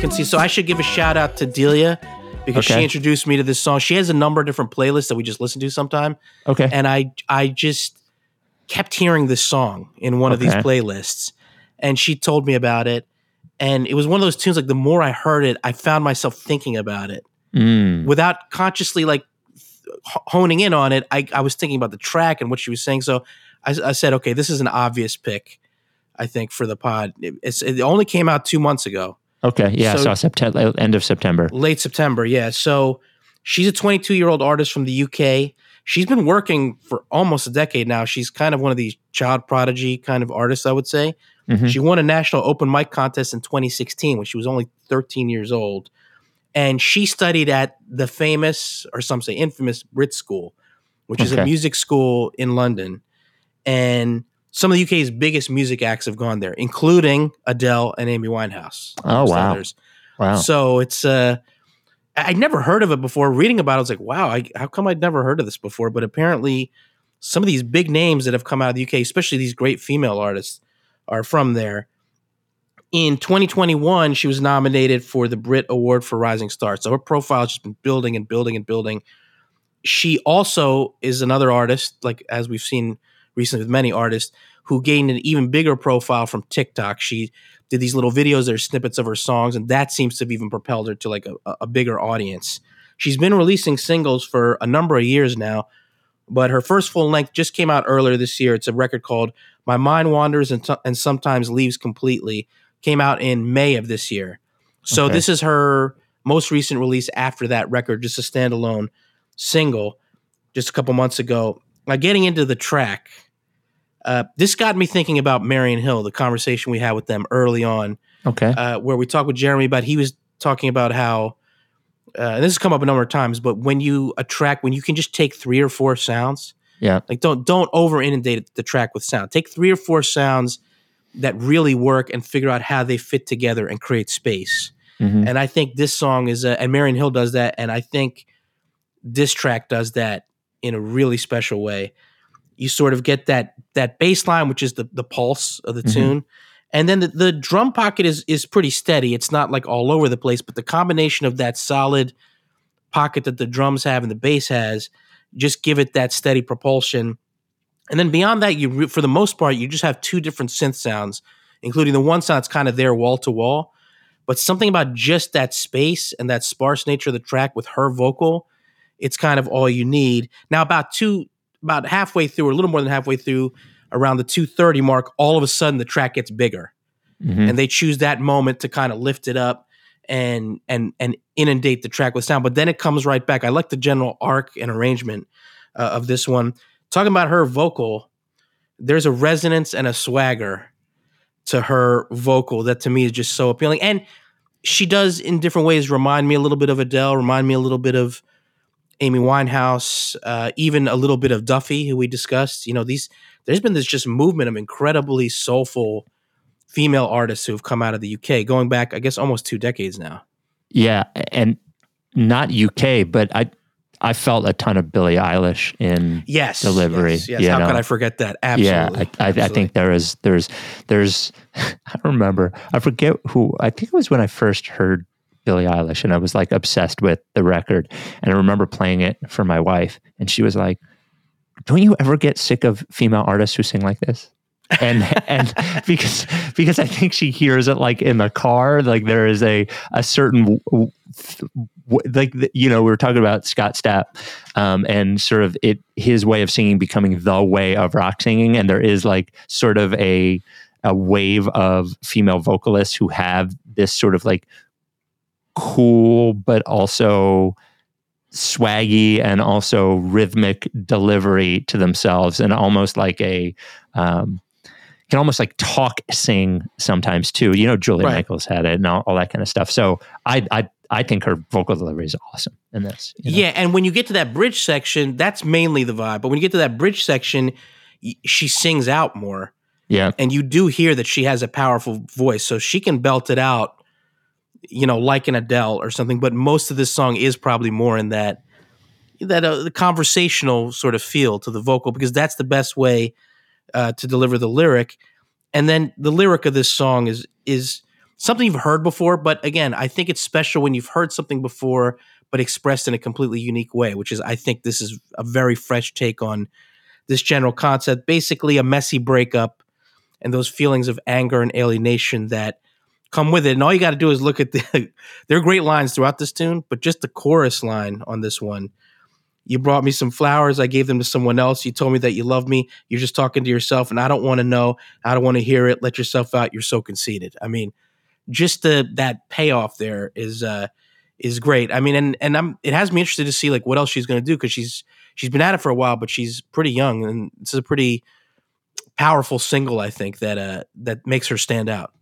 Can see. So I should give a shout out to Delia because she introduced me to this song. She has a number of different playlists that we just listen to sometime, Okay. and I I just kept hearing this song in one of these playlists, and she told me about it, and it was one of those tunes. Like the more I heard it, I found myself thinking about it Mm. without consciously like honing in on it. I I was thinking about the track and what she was saying. So I, I said, okay, this is an obvious pick. I think for the pod, it, it's, it only came out two months ago Okay. Yeah. So- So, September, end of September. late September. Yeah. So she's a 22 year old artist from the UK. She's been working for almost a decade now. She's kind of one of these child prodigy kind of artists, I would say. Mhm. She won a national open mic contest in 2016 when she was only 13 years old. And she studied at the famous, or some say infamous, Brit School, which is a music school in London. And some of the UK's biggest music acts have gone there, including Adele and Amy Winehouse. Oh, wow. others. Wow. So it's uh I- I'd never heard of it before. Reading about it, I was like, wow, I, how come I'd never heard of this before? But apparently, some of these big names that have come out of the UK, especially these great female artists, are from there. In 2021, she was nominated for the Brit Award for Rising Star. So her profile has just been building and building and building. She also is another artist, like as we've seen recently with many artists, who gained an even bigger profile from TikTok. She did these little videos that are snippets of her songs, and that seems to have even propelled her to like a, a bigger audience. She's been releasing singles for a number of years now, but her first full length just came out earlier this year. It's a record called "My Mind Wanders and, T- and Sometimes Leaves Completely." Came out in May of this year, so Okay. this is her most recent release after that record, just a standalone single, just a couple months ago. Now, getting into the track, uh, this got me thinking about Marian Hill, the conversation we had with them early on, okay. uh, where we talked with Jeremy about he was talking about how, uh, and this has come up a number of times, but when you attract, when you can just take three or four sounds, yeah. like don't don't over inundate the track with sound. Take three or four sounds that really work and figure out how they fit together and create space. Mhm. And I think this song is, uh, and Marian Hill does that, and I think this track does that in a really special way. You sort of get that that bass line, which is the the pulse of the Mhm. tune, and then the, the drum pocket is is pretty steady. It's not like all over the place, but the combination of that solid pocket that the drums have and the bass has just give it that steady propulsion. And then beyond that, you re- for the most part you just have two different synth sounds, including the one sound that's kind of there wall to wall, but something about just that space and that sparse nature of the track with her vocal, it's kind of all you need. Now about two, about halfway through, or a little more than halfway through, around the two thirty mark, all of a sudden the track gets bigger Mhm. and they choose that moment to kind of lift it up and and and inundate the track with sound. But then it comes right back. I like the general arc and arrangement uh, of this one. Talking about her vocal, there's a resonance and a swagger to her vocal that to me is just so appealing. And she does in different ways remind me a little bit of Adele, remind me a little bit of Amy Winehouse, uh, even a little bit of Duffy, who we discussed. You know, these there's been this just movement of incredibly soulful female artists who have come out of the UK, going back, I guess, almost two decades now. Yeah, and not UK, but I I felt a ton of Billie Eilish in Yes, Delivery, Yes, yes. How know. could I forget that? Absolutely. Yeah, I, I, I think there is there's there's I remember I forget who I think it was when I first heard Billie Eilish and I was like obsessed with the record and I remember playing it for my wife and she was like, "Don't you ever get sick of female artists who sing like this?" and and because because I think she hears it like in the car, like there is a a certain w- w- like the, you know we were talking about Scott Stapp um, and sort of it his way of singing becoming the way of rock singing, and there is like sort of a a wave of female vocalists who have this sort of like cool but also swaggy and also rhythmic delivery to themselves and almost like a um, can almost like talk sing sometimes too you know julia Right. michaels had it and all, all that kind of stuff so i i i think her vocal delivery is awesome in this you know? Yeah, and when you get to that bridge section, that's mainly the vibe. But when you get to that bridge section, y- she sings out more, yeah and you do hear that she has a powerful voice, so she can belt it out, you know, like an Adele or something. But most of this song is probably more in that that uh, the conversational sort of feel to the vocal because that's the best way uh, to deliver the lyric. And then the lyric of this song is is something you've heard before, but again, I think it's special when you've heard something before but expressed in a completely unique way, which is I think this is a very fresh take on this general concept. Basically, a messy breakup and those feelings of anger and alienation that come with it. And all you got to do is look at the. there are great lines throughout this tune, but just the chorus line on this one. You brought me some flowers. I gave them to someone else. You told me that you love me. You're just talking to yourself, and I don't want to know. I don't want to hear it. Let yourself out. You're so conceited. I mean, just the that payoff there is uh is great. I mean, and and I'm it has me interested to see like what else she's going to do because she's she's been at it for a while, but she's pretty young, and this is a pretty powerful single. I think that uh that makes her stand out.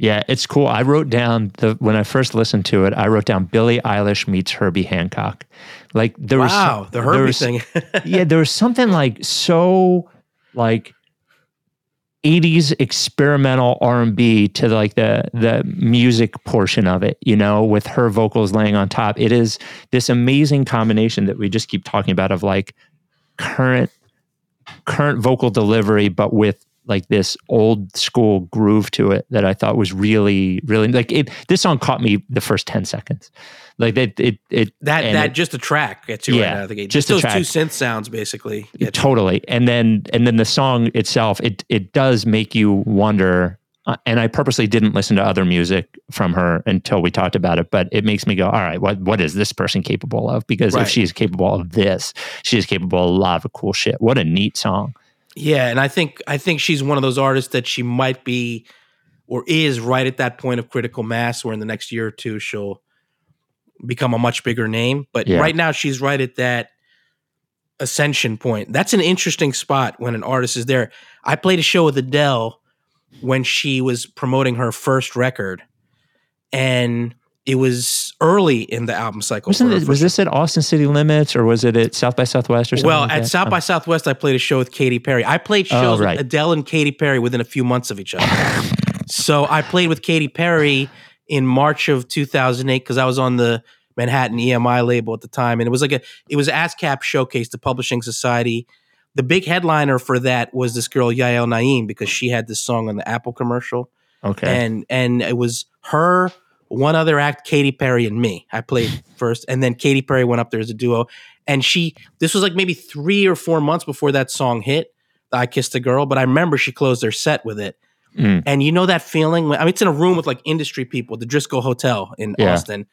Yeah, it's cool. I wrote down the when I first listened to it, I wrote down Billie Eilish meets Herbie Hancock. Like there was wow, the Herbie was- thing. yeah, there was something like so like 80s experimental R&B to like the the music portion of it, you know, with her vocals laying on top. It is this amazing combination that we just keep talking about of like current current vocal delivery but with like this old school groove to it that I thought was really really like it this song caught me the first 10 seconds. Like it it it that that it- just a track gets you Yeah, right out of the gate. just Just, those two synth sounds basically. you. totally and then and then the song itself it it does make you wonder uh, and I purposely didn't listen to other music from her until we talked about it but it makes me go all right what what is this person capable of because Right. if she's capable of this she is capable of a lot of cool shit what a neat song Yeah, and I think I think she's one of those artists that she might be or is right at that point of critical mass where in the next year or two she'll become a much bigger name. But Yeah. right now she's right at that ascension point. That's an interesting spot when an artist is there. I played a show with Adele when she was promoting her first record and it was early in the album cycle. it, was this at Austin City Limits or was it at South by Southwest or something well, like at that? South Oh. by Southwest, I played a show with Katy Perry. I played oh, shows Oh, right. with Adele and Katy Perry within a few months of each other. so I played with Katy Perry in March of 2008 because I was on the Manhattan EMI label at the time, and it was like a it was ASCAP showcase, the Publishing Society. The big headliner for that was this girl Yael Naim because she had this song on the Apple commercial okay and and it was her, one other act, Katy Perry, and me. I played first, and then Katy Perry went up there as a duo. And she, this was like maybe three or four months before that song hit. I kissed a girl, but I remember she closed their set with it. Mm. And you know that feeling? when- I mean, it's in a room with like industry people, the Driskill Hotel in Yeah. Austin,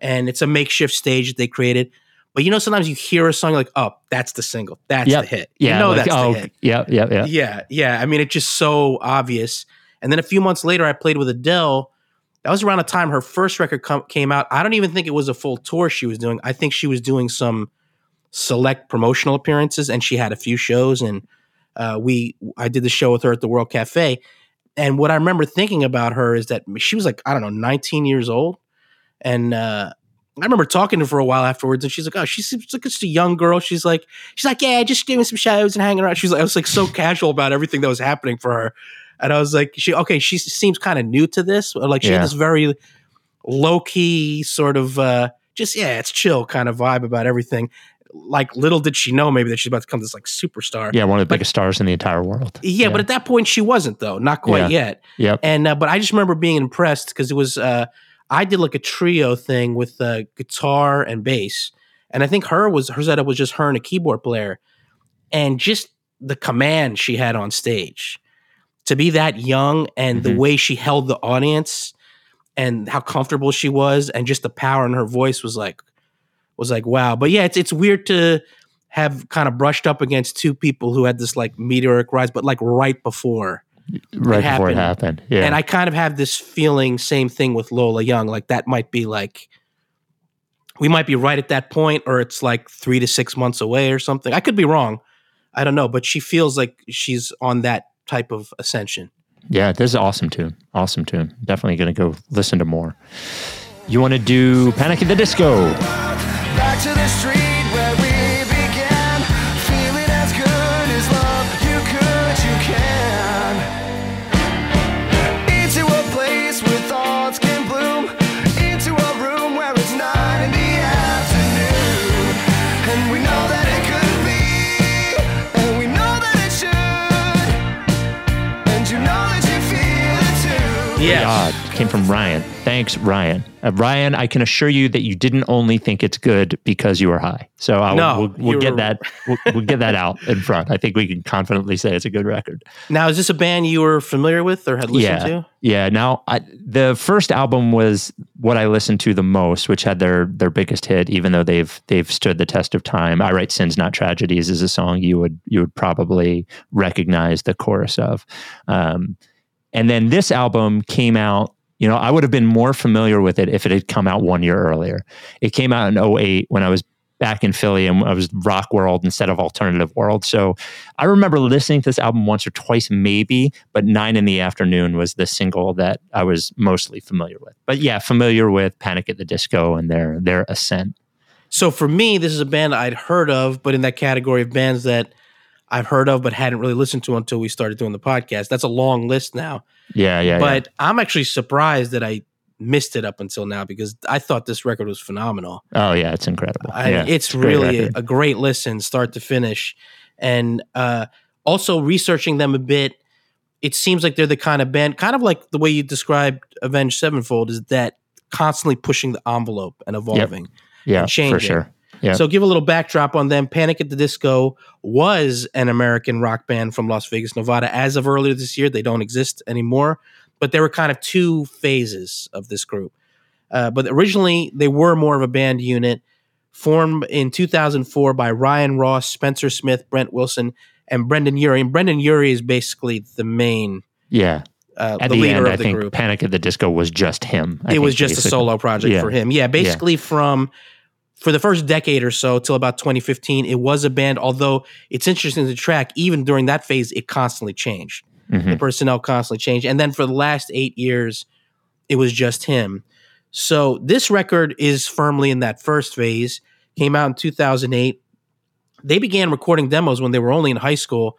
and it's a makeshift stage that they created. But you know, sometimes you hear a song like, "Oh, that's the single, that's Yep. the hit." yeah you know like, that's oh the hit. yeah yeah yeah Yeah, yeah. I mean, it's just so obvious. And then a few months later, I played with Adele. That was around the time her first record com- came out. I don't even think it was a full tour she was doing. I think she was doing some select promotional appearances, and she had a few shows. And uh, we, I did the show with her at the World Cafe. And what I remember thinking about her is that she was like, I don't know, 19 years old. And uh, I remember talking to her for a while afterwards, and she's like, "Oh, she's like just a young girl." She's like, "She's like, yeah, just doing some shows and hanging around." She's like, I was like so casual about everything that was happening for her, and I was like, "She okay? She seems kind of new to this. Like she Yeah. had this very low key sort of uh, just yeah, it's chill kind of vibe about everything." Like little did she know maybe that she's about to become this like superstar. yeah one of the But- biggest stars in the entire world Yeah, but at that point she wasn't though, not quite Yeah. yet. Yeah. And uh, but I just remember being impressed because it was uh, I did like a trio thing with uh, guitar and bass, and I think her was her setup was just her and a keyboard player, and just the command she had on stage to be that young and the Mhm. way she held the audience and how comfortable she was, and just the power in her voice was like was like wow. But yeah, it's it's weird to have kind of brushed up against two people who had this like meteoric rise, but like right before. right before it happened. happened. Yeah. And I kind of have this feeling, same thing with Lola Young, like that might be like we might be right at that point, or it's like three to six months away or something. I could be wrong. I don't know, but she feels like she's on that type of ascension. Yeah, this is awesome tune. Awesome tune. Definitely going to go listen to more. You want to do Panic at the Disco? Yes. Odd. Came from Ryan. Thanks, Ryan. Uh, Ryan, I can assure you that you didn't only think it's good because you were high. So I'll, No, we'll, we'll get were- that. We'll, we'll get that out in front. I think we can confidently say it's a good record. Now, is this a band you were familiar with or had listened yeah, to? yeah. Now, I, the first album was what I listened to the most, which had their their biggest hit. Even though they've they've stood the test of time. I write sins, not tragedies is a song you would you would probably recognize the chorus of. Um, and then this album came out. You know, I would have been more familiar with it if it had come out one year earlier. It came out in 08 when I was back in Philly and I was rock world instead of alternative world. So I remember listening to this album once or twice, maybe, but Nine in the Afternoon was the single that I was mostly familiar with. But yeah, familiar with Panic at the Disco and their their ascent. So for me, this is a band I'd heard of, but in that category of bands that I've heard of but hadn't really listened to until we started doing the podcast. That's a long list now. Yeah, yeah. but I'm actually surprised that I missed it up until now because I thought this record was phenomenal. oh yeah, it's incredible. I, yeah, it's great really a, a great listen, start to finish. And uh, also researching them a bit, it seems like they're the kind of band, kind of like the way you described Avenged Sevenfold, is that constantly pushing the envelope and evolving. yeah, changing. for sure. Yeah. So give a little backdrop on them. Panic at the Disco was an American rock band from Las Vegas, Nevada. As of earlier this year, they don't exist anymore. But there were kind of two phases of this group. Uh, but originally, they were more of a band unit, formed in 2004 by Ryan Ross, Spencer Smith, Brent Wilson, and Brendon Urie. And Brendon Urie is basically the main, yeah. uh, At the, the, leader end, of I the think group Panic at the Disco was just him. I it was just a solo project Yeah. for him. Yeah, basically from for the first decade or so till about 2015, it was a band. Although it's interesting to track, even during that phase, it constantly changed. Mhm. The personnel constantly changed, and then for the last eight years, it was just him. So this record is firmly in that first phase. Came out in 2008. They began recording demos when they were only in high school,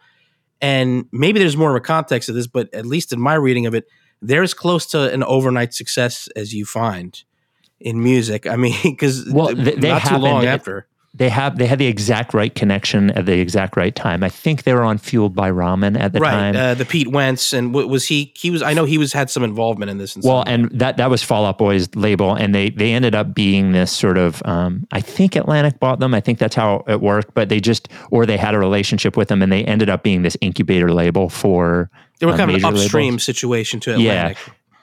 and maybe there's more of a context to this, but at least in my reading of it, they're as close to an overnight success as you find in music. I mean, because Well, they- they not too long after. They have they had the exact right connection at the exact right time. I think they were on Fueled by Ramen at the right, time. uh, the Pete Wentz, and w- was he? He was. I know he was had some involvement in this. In Well, and that that was Fall Out Boy's label, and they they ended up being this sort of. Um, I think Atlantic bought them. I think that's how it worked. But they just, or they had a relationship with them, and they ended up being this incubator label for. they were uh, kind of an upstream labels. situation to Yeah.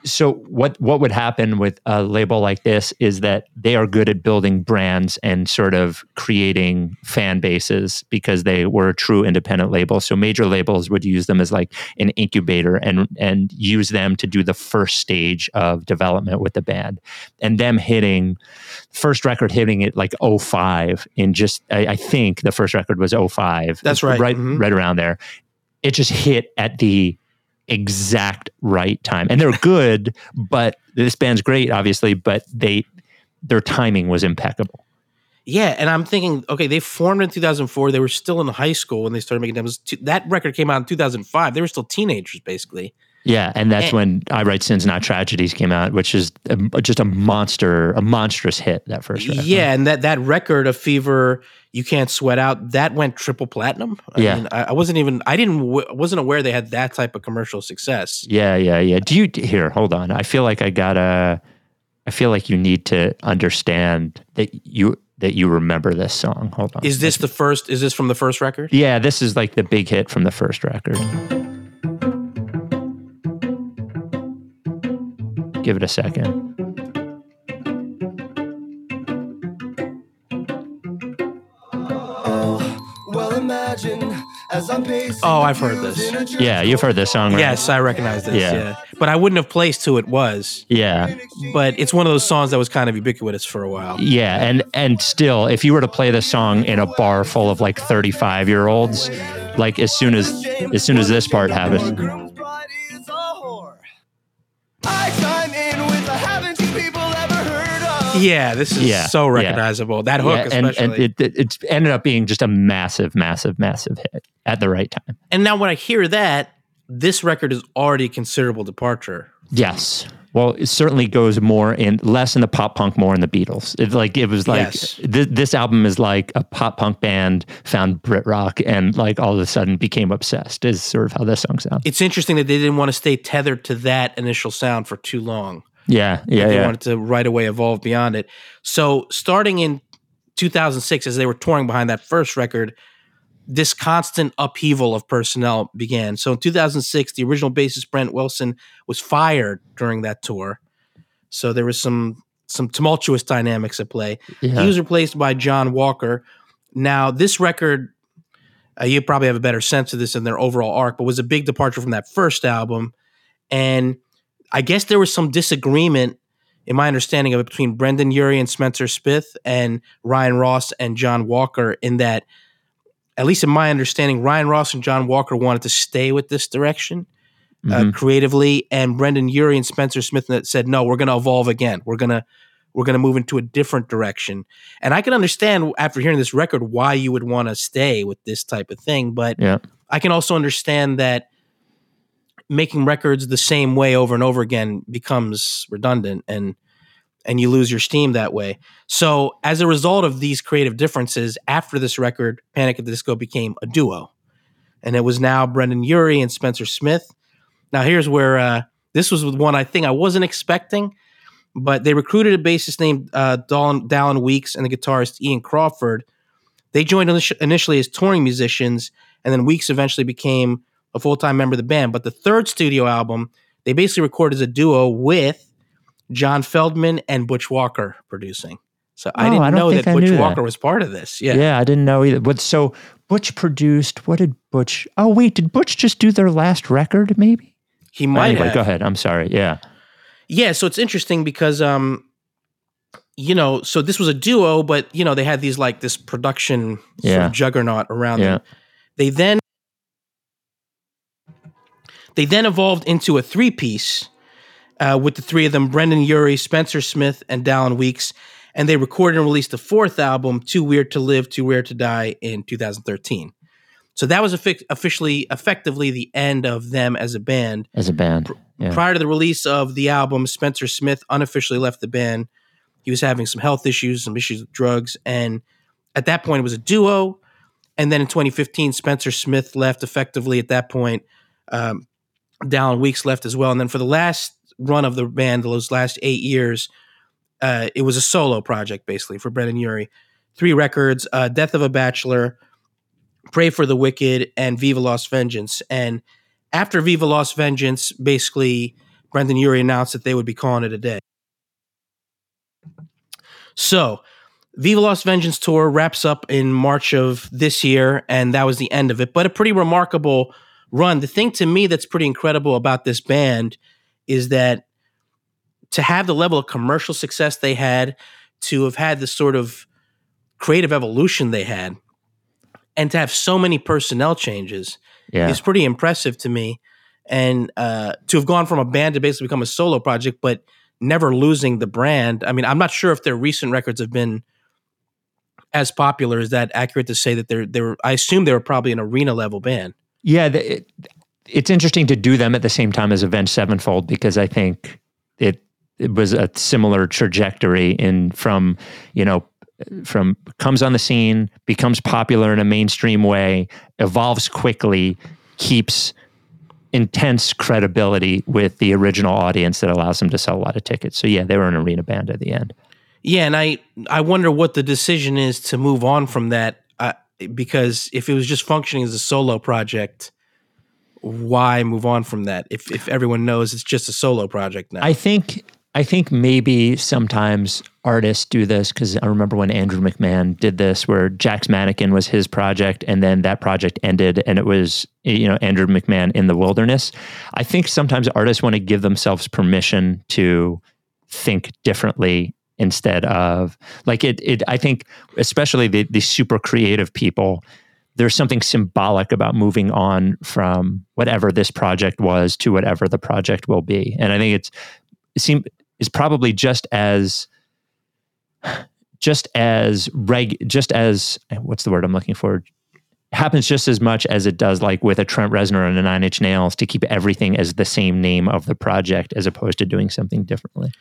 So what what would happen with a label like this is that they are good at building brands and sort of creating fan bases because they were a true independent label. So major labels would use them as like an incubator and and use them to do the first stage of development with the band. And them hitting first record hitting it like 05 in just I, I think the first record was 05. That's right. Right Mhm. right around there. It just hit at the exact right time. And they're good, but this band's great, obviously, but they their timing was impeccable. Yeah, and I'm thinking, okay, they formed in 2004. They were still in high school when they started making demos. That record came out in 2005. They were still teenagers, basically. Yeah, and that's And- when I Write Sins Not Tragedies came out, which is a, just a monster, a monstrous hit. That first record. Yeah, and that that record of Fever, you can't sweat out. That went triple platinum. I Yeah. mean, I, I wasn't even. I didn't. W- wasn't aware they had that type of commercial success. yeah, yeah, yeah. Do you here? Hold on. I feel like I gotta. I feel like you need to understand that you that you remember this song. Hold on. Is this the first? Is this from the first record? Yeah, this is like the big hit from the first record. Give it a second. Oh, I've heard this. Yeah, you've heard this song, right? Yes, I recognize this. Yeah. yeah. But I wouldn't have placed who it was. Yeah. But it's one of those songs that was kind of ubiquitous for a while. Yeah, and and still, if you were to play this song in a bar full of like 35 year olds, like as soon as as soon as this part happens. Yeah, this is Yeah, so yeah. recognizable. That hook, yeah, and especially. and it, it it's ended up being just a massive, massive, massive hit at the right time. And now when I hear that, this record is already a considerable departure. Yes. Well, it certainly goes more in less in the pop punk, more in the Beatles. It's like it was like Yes. thi- this album is like a pop punk band found Brit rock and like all of a sudden became obsessed. Is sort of how this song sounds. It's interesting that they didn't want to stay tethered to that initial sound for too long. Yeah, yeah, they yeah. wanted to right away evolve beyond it. So starting in 2006, as they were touring behind that first record, this constant upheaval of personnel began. So in 2006, the original bassist Brent Wilson was fired during that tour. So there was some some tumultuous dynamics at play. Yeah. He was replaced by Jon Walker. Now this record, uh, you probably have a better sense of this in their overall arc, but was a big departure from that first album. And I guess there was some disagreement in my understanding of it between Brendon Urie and Spencer Smith and Ryan Ross and Jon Walker in that at least in my understanding Ryan Ross and Jon Walker wanted to stay with this direction uh, Mhm. creatively and Brendon Urie and Spencer Smith said no we're going to evolve again we're going to we're going to move into a different direction and I can understand after hearing this record why you would want to stay with this type of thing but yeah. I can also understand that making records the same way over and over again becomes redundant and and you lose your steam that way. So as a result of these creative differences, after this record, Panic at the Disco became a duo. And it was now Brendon Urie and Spencer Smith. Now here's where uh, this was one I think I wasn't expecting, but they recruited a bassist named uh, Dallon, Dallon Weeks and the guitarist Ian Crawford. They joined initially as touring musicians, and then Weeks eventually became a full time member of the band. But the third studio album, they basically recorded as a duo with John Feldmann and Butch Walker producing. So I Oh, didn't I know that I Butch knew that. Walker was part of this. Yeah. yeah, I didn't know either. But so Butch produced. What did Butch? Oh wait, did Butch just do their last record? Maybe. he might anyway, have. go ahead. I'm sorry. Yeah. Yeah, so it's interesting because um you know, so this was a duo, but you know, they had these like this production sort of juggernaut around Yeah. them. They then they then evolved into a three piece uh, with the three of them, Brendon Urie, Spencer Smith, and Dallon Weeks. And they recorded and released the fourth album, Too Weird to Live, Too Rare to Die, in 2013. So that was offic- officially, effectively the end of them as a band. As a band. Yeah. Prior to the release of the album, Spencer Smith unofficially left the band. He was having some health issues, some issues with drugs, and at that point, it was a duo. And then in 2015, Spencer Smith left effectively. At that point, um, Dallon Weeks left as well. And then for the last run of the band, those last eight years, uh, it was a solo project basically for Brendon Urie. Three records: uh, "Death of a Bachelor," "Pray for the Wicked," and "Viva Las Vengeance." And after Viva Las Vengeance, basically, Brendon Urie announced that they would be calling it a day. So, Viva Las Vengeance tour wraps up in March of this year, and that was the end of it. But a pretty remarkable run. The thing to me that's pretty incredible about this band is that to have the level of commercial success they had, to have had the sort of creative evolution they had, and to have so many personnel changes Yeah. is pretty impressive to me. And uh, to have gone from a band to basically become a solo project, but never losing the brand. I mean, I'm not sure if their recent records have been as popular. Is that accurate to say that they're they were? I assume they were probably an arena level band. Yeah, the, it, it's interesting to do them at the same time as Avenged Sevenfold because I think it it was a similar trajectory in from you know from comes on the scene, becomes popular in a mainstream way, evolves quickly, keeps intense credibility with the original audience that allows them to sell a lot of tickets. So yeah, they were an arena band at the end. Yeah, and I I wonder what the decision is to move on from that. Because if it was just functioning as a solo project, why move on from that? If if everyone knows it's just a solo project now, I think I think maybe sometimes artists do this because I remember when Andrew McMahon did this, where Jack's Mannequin was his project, and then that project ended, and it was you know Andrew McMahon in the wilderness. I think sometimes artists want to give themselves permission to think differently instead of like it. It I think especially the the super creative people. There's something symbolic about moving on from whatever this project was to whatever the project will be, and I think it's it seem is probably just as just as reg just as what's the word I'm looking for happens just as much as it does like with a Trent Reznor and a Nine Inch Nails to keep everything as the same name of the project as opposed to doing something differently.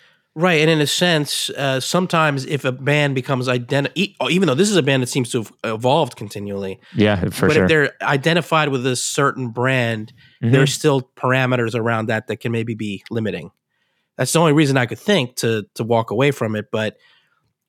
Right, and in a sense, uh, sometimes if a band becomes identified, even though this is a band that seems to have evolved continually, Yeah, for but sure. if they're identified with a certain brand, Mhm. there's still parameters around that that can maybe be limiting. That's the only reason I could think to to walk away from it. But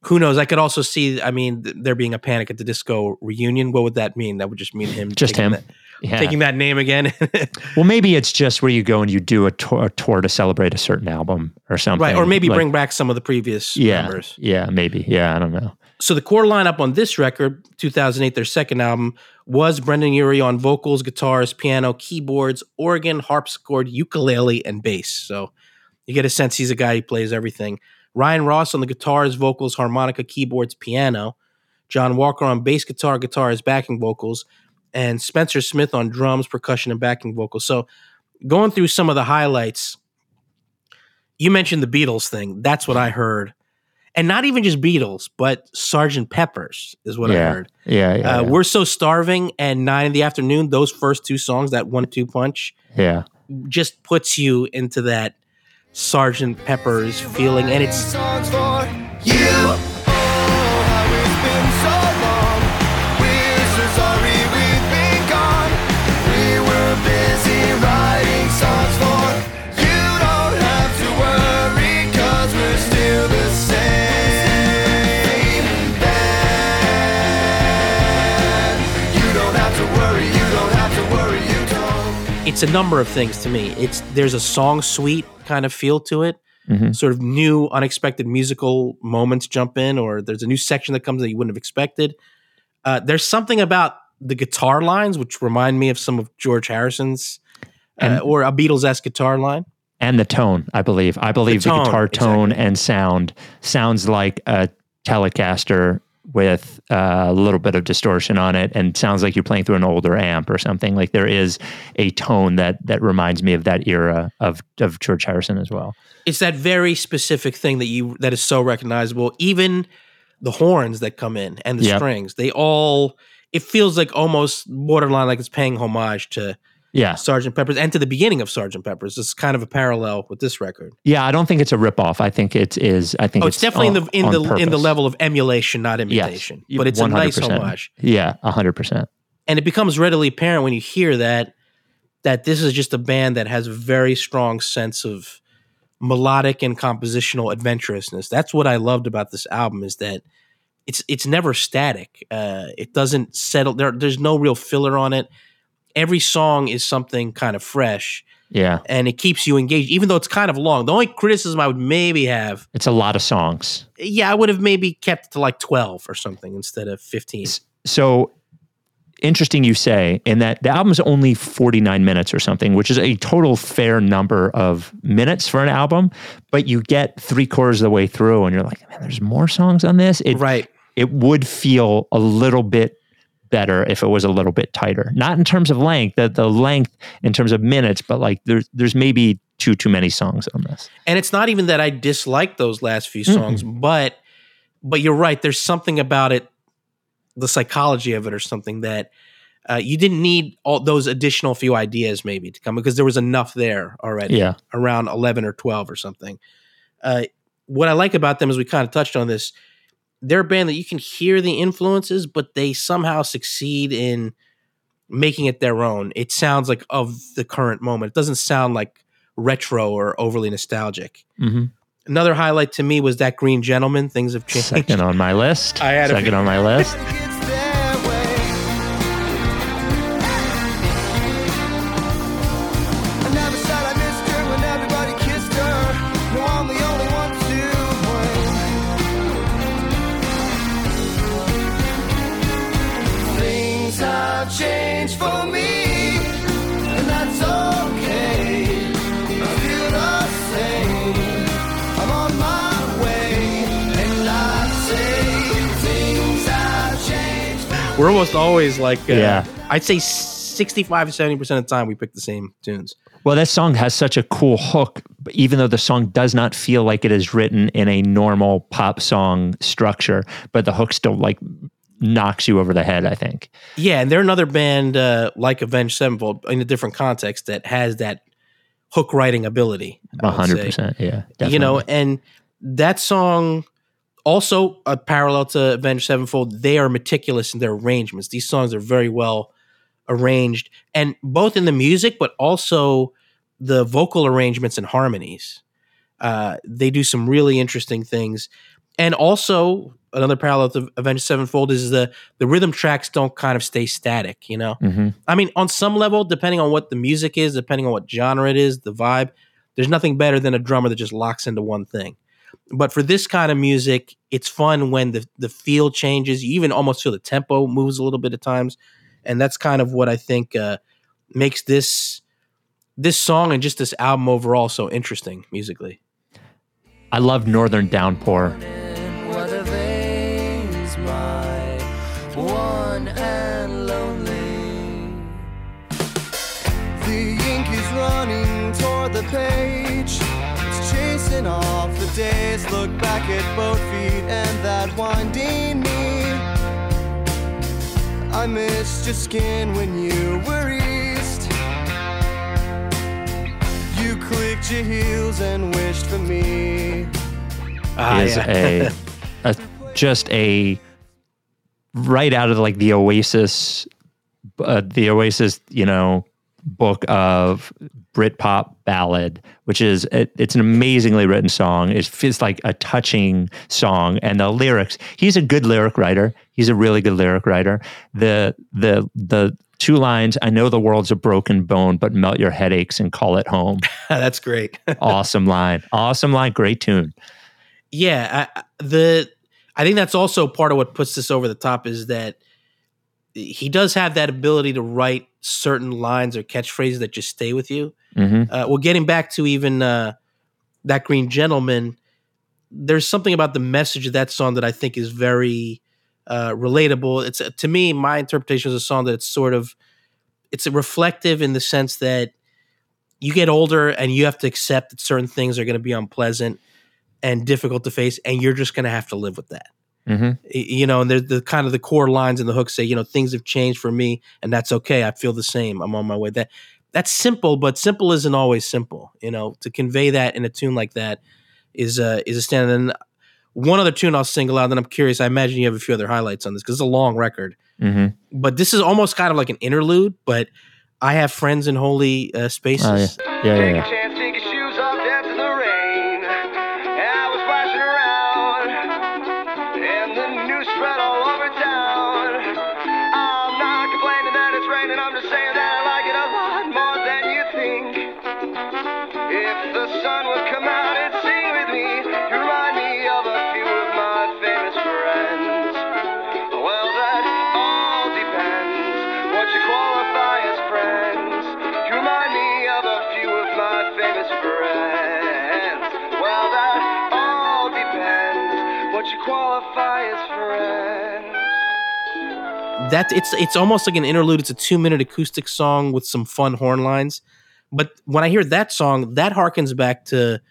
who knows? I could also see. I mean, th- there being a Panic at the Disco reunion. What would that mean? That would just mean him Just him. that, yeah. taking that name again. well, maybe it's just where you go and you do a tour, a tour to celebrate a certain album or something, right, or maybe Like- bring back some of the previous yeah, members. yeah, maybe, yeah. I don't know. so the core lineup on this record, 2008, their second album, was Brendon Urie on vocals, guitars, piano, keyboards, organ, harpsichord, ukulele, and bass. So you get a sense he's a guy who plays everything. Ryan Ross on the guitars, vocals, harmonica, keyboards, piano. Jon Walker on bass guitar, guitars, backing vocals, and Spencer Smith on drums, percussion, and backing vocals. So going through some of the highlights, you mentioned the Beatles thing. That's what I heard. And not even just Beatles, but Sergeant Pepper's is what I heard. yeah, yeah, Uh, yeah. We're so starving and nine in the afternoon. Those first two songs, that one-two punch, yeah. just puts you into that Sergeant Pepper's feeling, and it's it's a number of things to me. It's there's a song suite kind of feel to it. Mhm. Sort of new, unexpected musical moments jump in, or there's a new section that comes that you wouldn't have expected. Uh, there's something about the guitar lines which remind me of some of George Harrison's uh, or a Beatles esque guitar line. and the tone i believe i believe the, tone, guitar tone exactly. and sound sounds like a telecaster with uh, a little bit of distortion on it and sounds like you're playing through an older amp or something like there is a tone that that reminds me of that era of of george harrison as well It's that very specific thing that you that is so recognizable. Even the horns that come in and the Yep. strings, they all it feels like almost borderline like it's paying homage to yeah Sergeant Pepper's and to the beginning of Sergeant Pepper's. It's kind of a parallel with this record. yeah i don't think it's a ripoff i think it is i think Oh, it's, definitely in the in on the in the level of emulation, not Yes. imitation. But it's a nice 100%. homage. yeah 100% And it becomes readily apparent when you hear that that this is just a band that has a very strong sense of melodic and compositional adventurousness. That's what I loved about this album is that it's it's never static. Uh, it doesn't settle. There, there's no real filler on it. Every song is something kind of fresh, yeah and it keeps you engaged, even though it's kind of long. The only criticism I would maybe have, it's a lot of songs yeah, I would have maybe kept it to like twelve or something instead of fifteen. so interesting you say in that the album's only 49 minutes or something which is a total fair number of minutes for an album but you get three quarters of the way through and you're like man there's more songs on this it, Right. it would feel a little bit better if it was a little bit tighter not in terms of length the, the length in terms of minutes but like there's there's maybe too too many songs on this and it's not even that I dislike those last few songs, but but you're right. There's something about it, the psychology of it, or something that uh, you didn't need all those additional few ideas maybe to come because there was enough there already. yeah around eleven or twelve or something. Uh, what I like about them is we kind of touched on this. They're a band that you can hear the influences, but they somehow succeed in making it their own. It sounds like of the current moment. It doesn't sound like retro or overly nostalgic. hmm Another highlight to me was that Green Gentleman. Things have changed. second on my list I had a second on my list We're almost always like, uh, Yeah. I'd say 65 to 70% of the time we pick the same tunes. Well, that song has such a cool hook, but even though the song does not feel like it is written in a normal pop song structure, but the hook still like knocks you over the head, I think. Yeah, and they're another band uh, like Avenged Sevenfold in a different context that has that hook writing ability. I A would hundred say. percent. Yeah. You know, and that song also a parallel to Avenged Sevenfold. They are meticulous in their arrangements. These songs are very well arranged, and both in the music, but also the vocal arrangements and harmonies. Uh, they do some really interesting things, and also another parallel to Avenged Sevenfold is the the rhythm tracks don't kind of stay static. You know, Mhm. I mean, on some level, depending on what the music is, depending on what genre it is, the vibe, there's nothing better than a drummer that just locks into one thing. But for this kind of music, it's fun when the the feel changes. You even almost feel the tempo moves a little bit at times, and that's kind of what I think uh, makes this this song and just this album overall so interesting musically. I love Northern Downpour. What a veins my one and lonely. The ink is running toward the page. It's chasing off the days. Look back at both feet and that winding knee. I missed your skin when you were east. You clicked your heels and wished for me. Ah, is yeah. a, a just a right out of like the Oasis, uh, the Oasis, you know, book of Britpop ballad, which is it, it's an amazingly written song. It feels like a touching song, and the lyrics. He's a good lyric writer. He's a really good lyric writer. The the the two lines. I know the world's a broken bone, but melt your headaches and call it home. that's great. awesome line. Awesome line. Great tune. yeah I, the i think that's also part of what puts this over the top is that he does have that ability to write certain lines or catchphrases that just stay with you. Hmm uh, well getting back to even uh, that green gentleman there's something about the message of that song that i think is very uh, relatable. It's to me my interpretation is a song that it's sort of it's reflective in the sense that you get older and you have to accept that certain things are going to be unpleasant and difficult to face and you're just going to have to live with that hmm you know and there's the kind of the core lines in the hook say you know things have changed for me and that's okay. I feel the same. I'm on my way. That that's simple but simple isn't always simple. You know to convey that in a tune like that is uh is a standard. And one other tune i'll single out and i'm curious i imagine you have a few other highlights on this because it's a long record. Hmm but this is almost kind of like an interlude but i have friends in holy uh, spaces. Oh, yeah. Yeah, yeah, yeah. That it's it's almost like an interlude. It's a two minute acoustic song with some fun horn lines. But when I hear that song, that harkens back to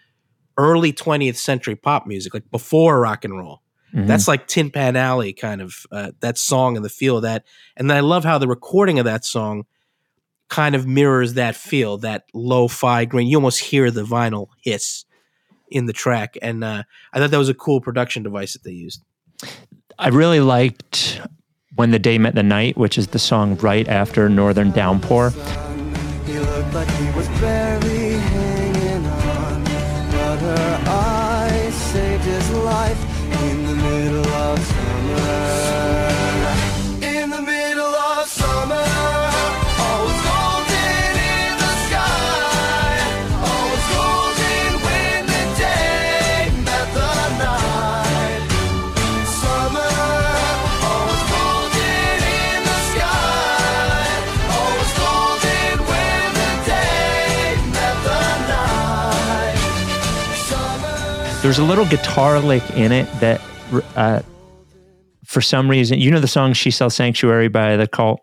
early 20th century pop music, like before rock and roll. Mhm. That's like Tin Pan Alley kind of uh, that song and the feel of that. And then I love how the recording of that song kind of mirrors that feel, that lo-fi green. You almost hear the vinyl hiss in the track, and uh, I thought that was a cool production device that they used. I really liked When the Day Met the Night, which is the song right after Northern Downpour. There's a little guitar lick in it that uh, for some reason, you know the song "She Sells Sanctuary" by the Cult.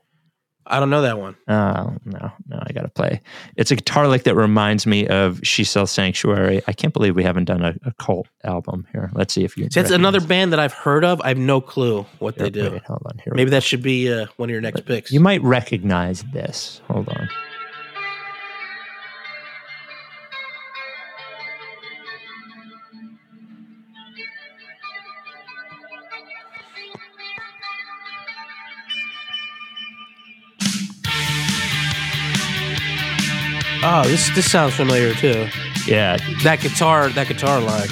I don't know that one. Oh no, no, I gotta play. It's a guitar lick that reminds me of "She Sells Sanctuary." I can't believe we haven't done a, a Cult album here. Let's see if you. See, that's another band that I've heard of. I have no clue what they do. Wait, hold on here. Maybe that should be uh, one of your next picks. You might recognize this. Hold on. Oh, this this sounds familiar too. Yeah. That guitar, that guitar line.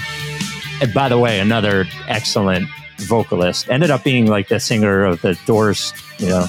And by the way, another excellent vocalist. Ended up being like the singer of the Doors, you know.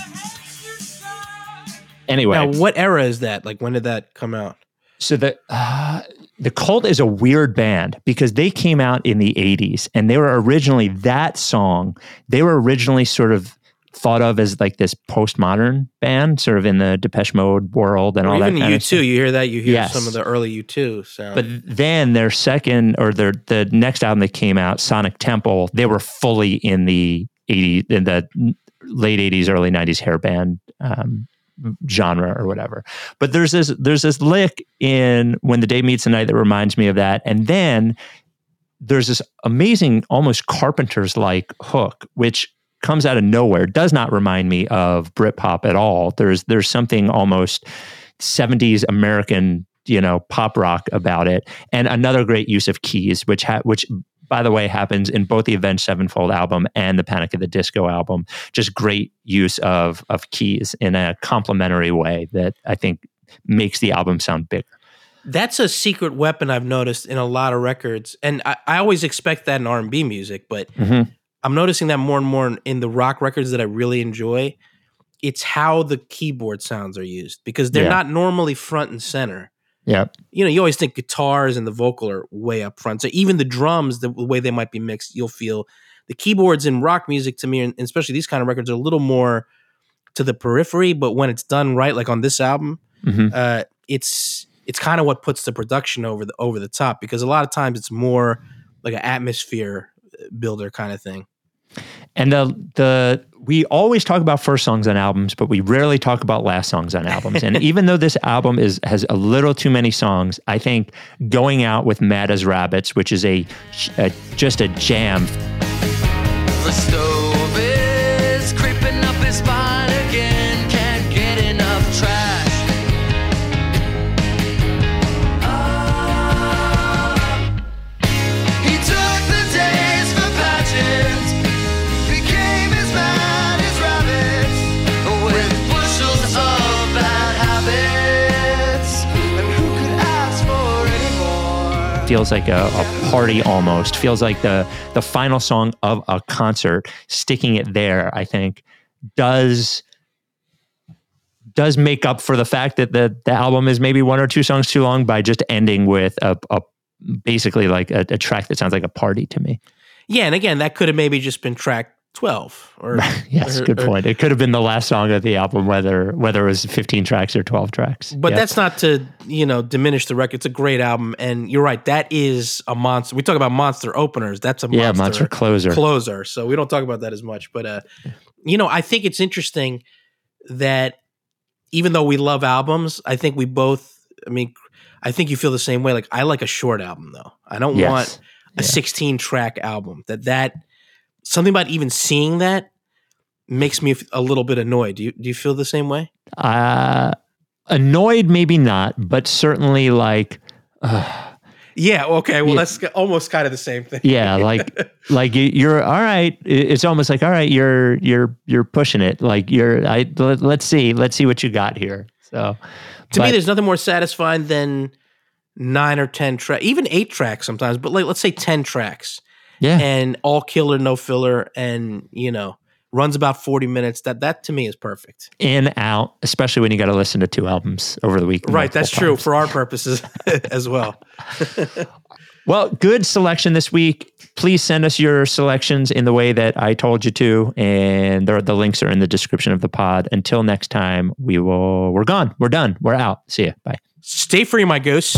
Anyway, Now, what era is that? Like, when did that come out? so the uh, the Cult is a weird band because they came out in the 80s and they were originally that song. They were originally sort of thought of as like this postmodern band, sort of in the Depeche Mode world and Or all that even U two. You hear that? You hear Yes. some of the early U two sound. But then their second or their the next album that came out, Sonic Temple, they were fully in the 80 in the late 80s, early 90s hair band um, genre or whatever. But there's this there's this lick in When the Day Meets the Night that reminds me of that. And then there's this amazing, almost Carpenter's like hook, which comes out of nowhere. Does not remind me of Britpop at all. There's there's something almost 70s American, you know, pop rock about it. And another great use of keys, which ha- which by the way happens in both the Avenged Sevenfold album and the Panic at the Disco album. Just great use of of keys in a complementary way that I think makes the album sound bigger. That's a secret weapon I've noticed in a lot of records, and I, I always expect that in R and B music, but Mhm. I'm noticing that more and more in- the rock records that I really enjoy. It's how the keyboard sounds are used because they're Yeah. not normally front and center. Yeah. You know, you always think guitars and the vocal are way up front. So even the drums, the way they might be mixed, you'll feel the keyboards in rock music to me, and especially these kind of records, are a little more to the periphery. But when it's done right, like on this album, Mhm. uh, it's it's kind of what puts the production over the over the top because a lot of times it's more like an atmosphere builder kind of thing. And the the we always talk about first songs on albums, but we rarely talk about last songs on albums. and even though this album is has a little too many songs, I think going out with Mad as Rabbits, which is a, a just a jam. Feels like a, a party almost. Feels like the the final song of a concert. Sticking it there, I think, does does make up for the fact that the the album is maybe one or two songs too long by just ending with a, a basically like a, a track that sounds like a party to me. Yeah, and again, that could have maybe just been track twelve or Yes, or- good or- point. It could have been the last song of the album, whether whether it was 15 tracks or 12 tracks. But Yep. that's not to you know diminish the record. It's a great album, and you're right. That is a monster. We talk about monster openers. That's a yeah, monster, monster closer. closer. So we don't talk about that as much. But uh, you know, I think it's interesting that even though we love albums, I think we both. I mean, I think you feel the same way. Like I like a short album though. I don't Yes. want a Yeah. 16 track album. That that something about even seeing that makes me a little bit annoyed. Do you do you feel the same way? Uh, annoyed, maybe not, but certainly like, uh, Yeah. Okay. Well, Yeah. that's almost kind of the same thing. yeah, like like you- you're all right. It's almost like all right, you're you're you're pushing it. Like you're. I let, let's see, let's see what you got here. So to me, there's nothing more satisfying than nine or ten tracks, even eight tracks sometimes. But like, let's say ten tracks yeah, and all killer, no filler, and you know, runs about forty minutes. That that to me is perfect. in out, especially when you got to listen to two albums over the week. Right. That's true times. for our purposes as well. Well, good selection this week. Please send us your selections in the way that I told you to, and there, the links are in the description of the pod. Until next time, we will. We're gone. We're done. We're out. See ya. Bye. Stay free, my goose.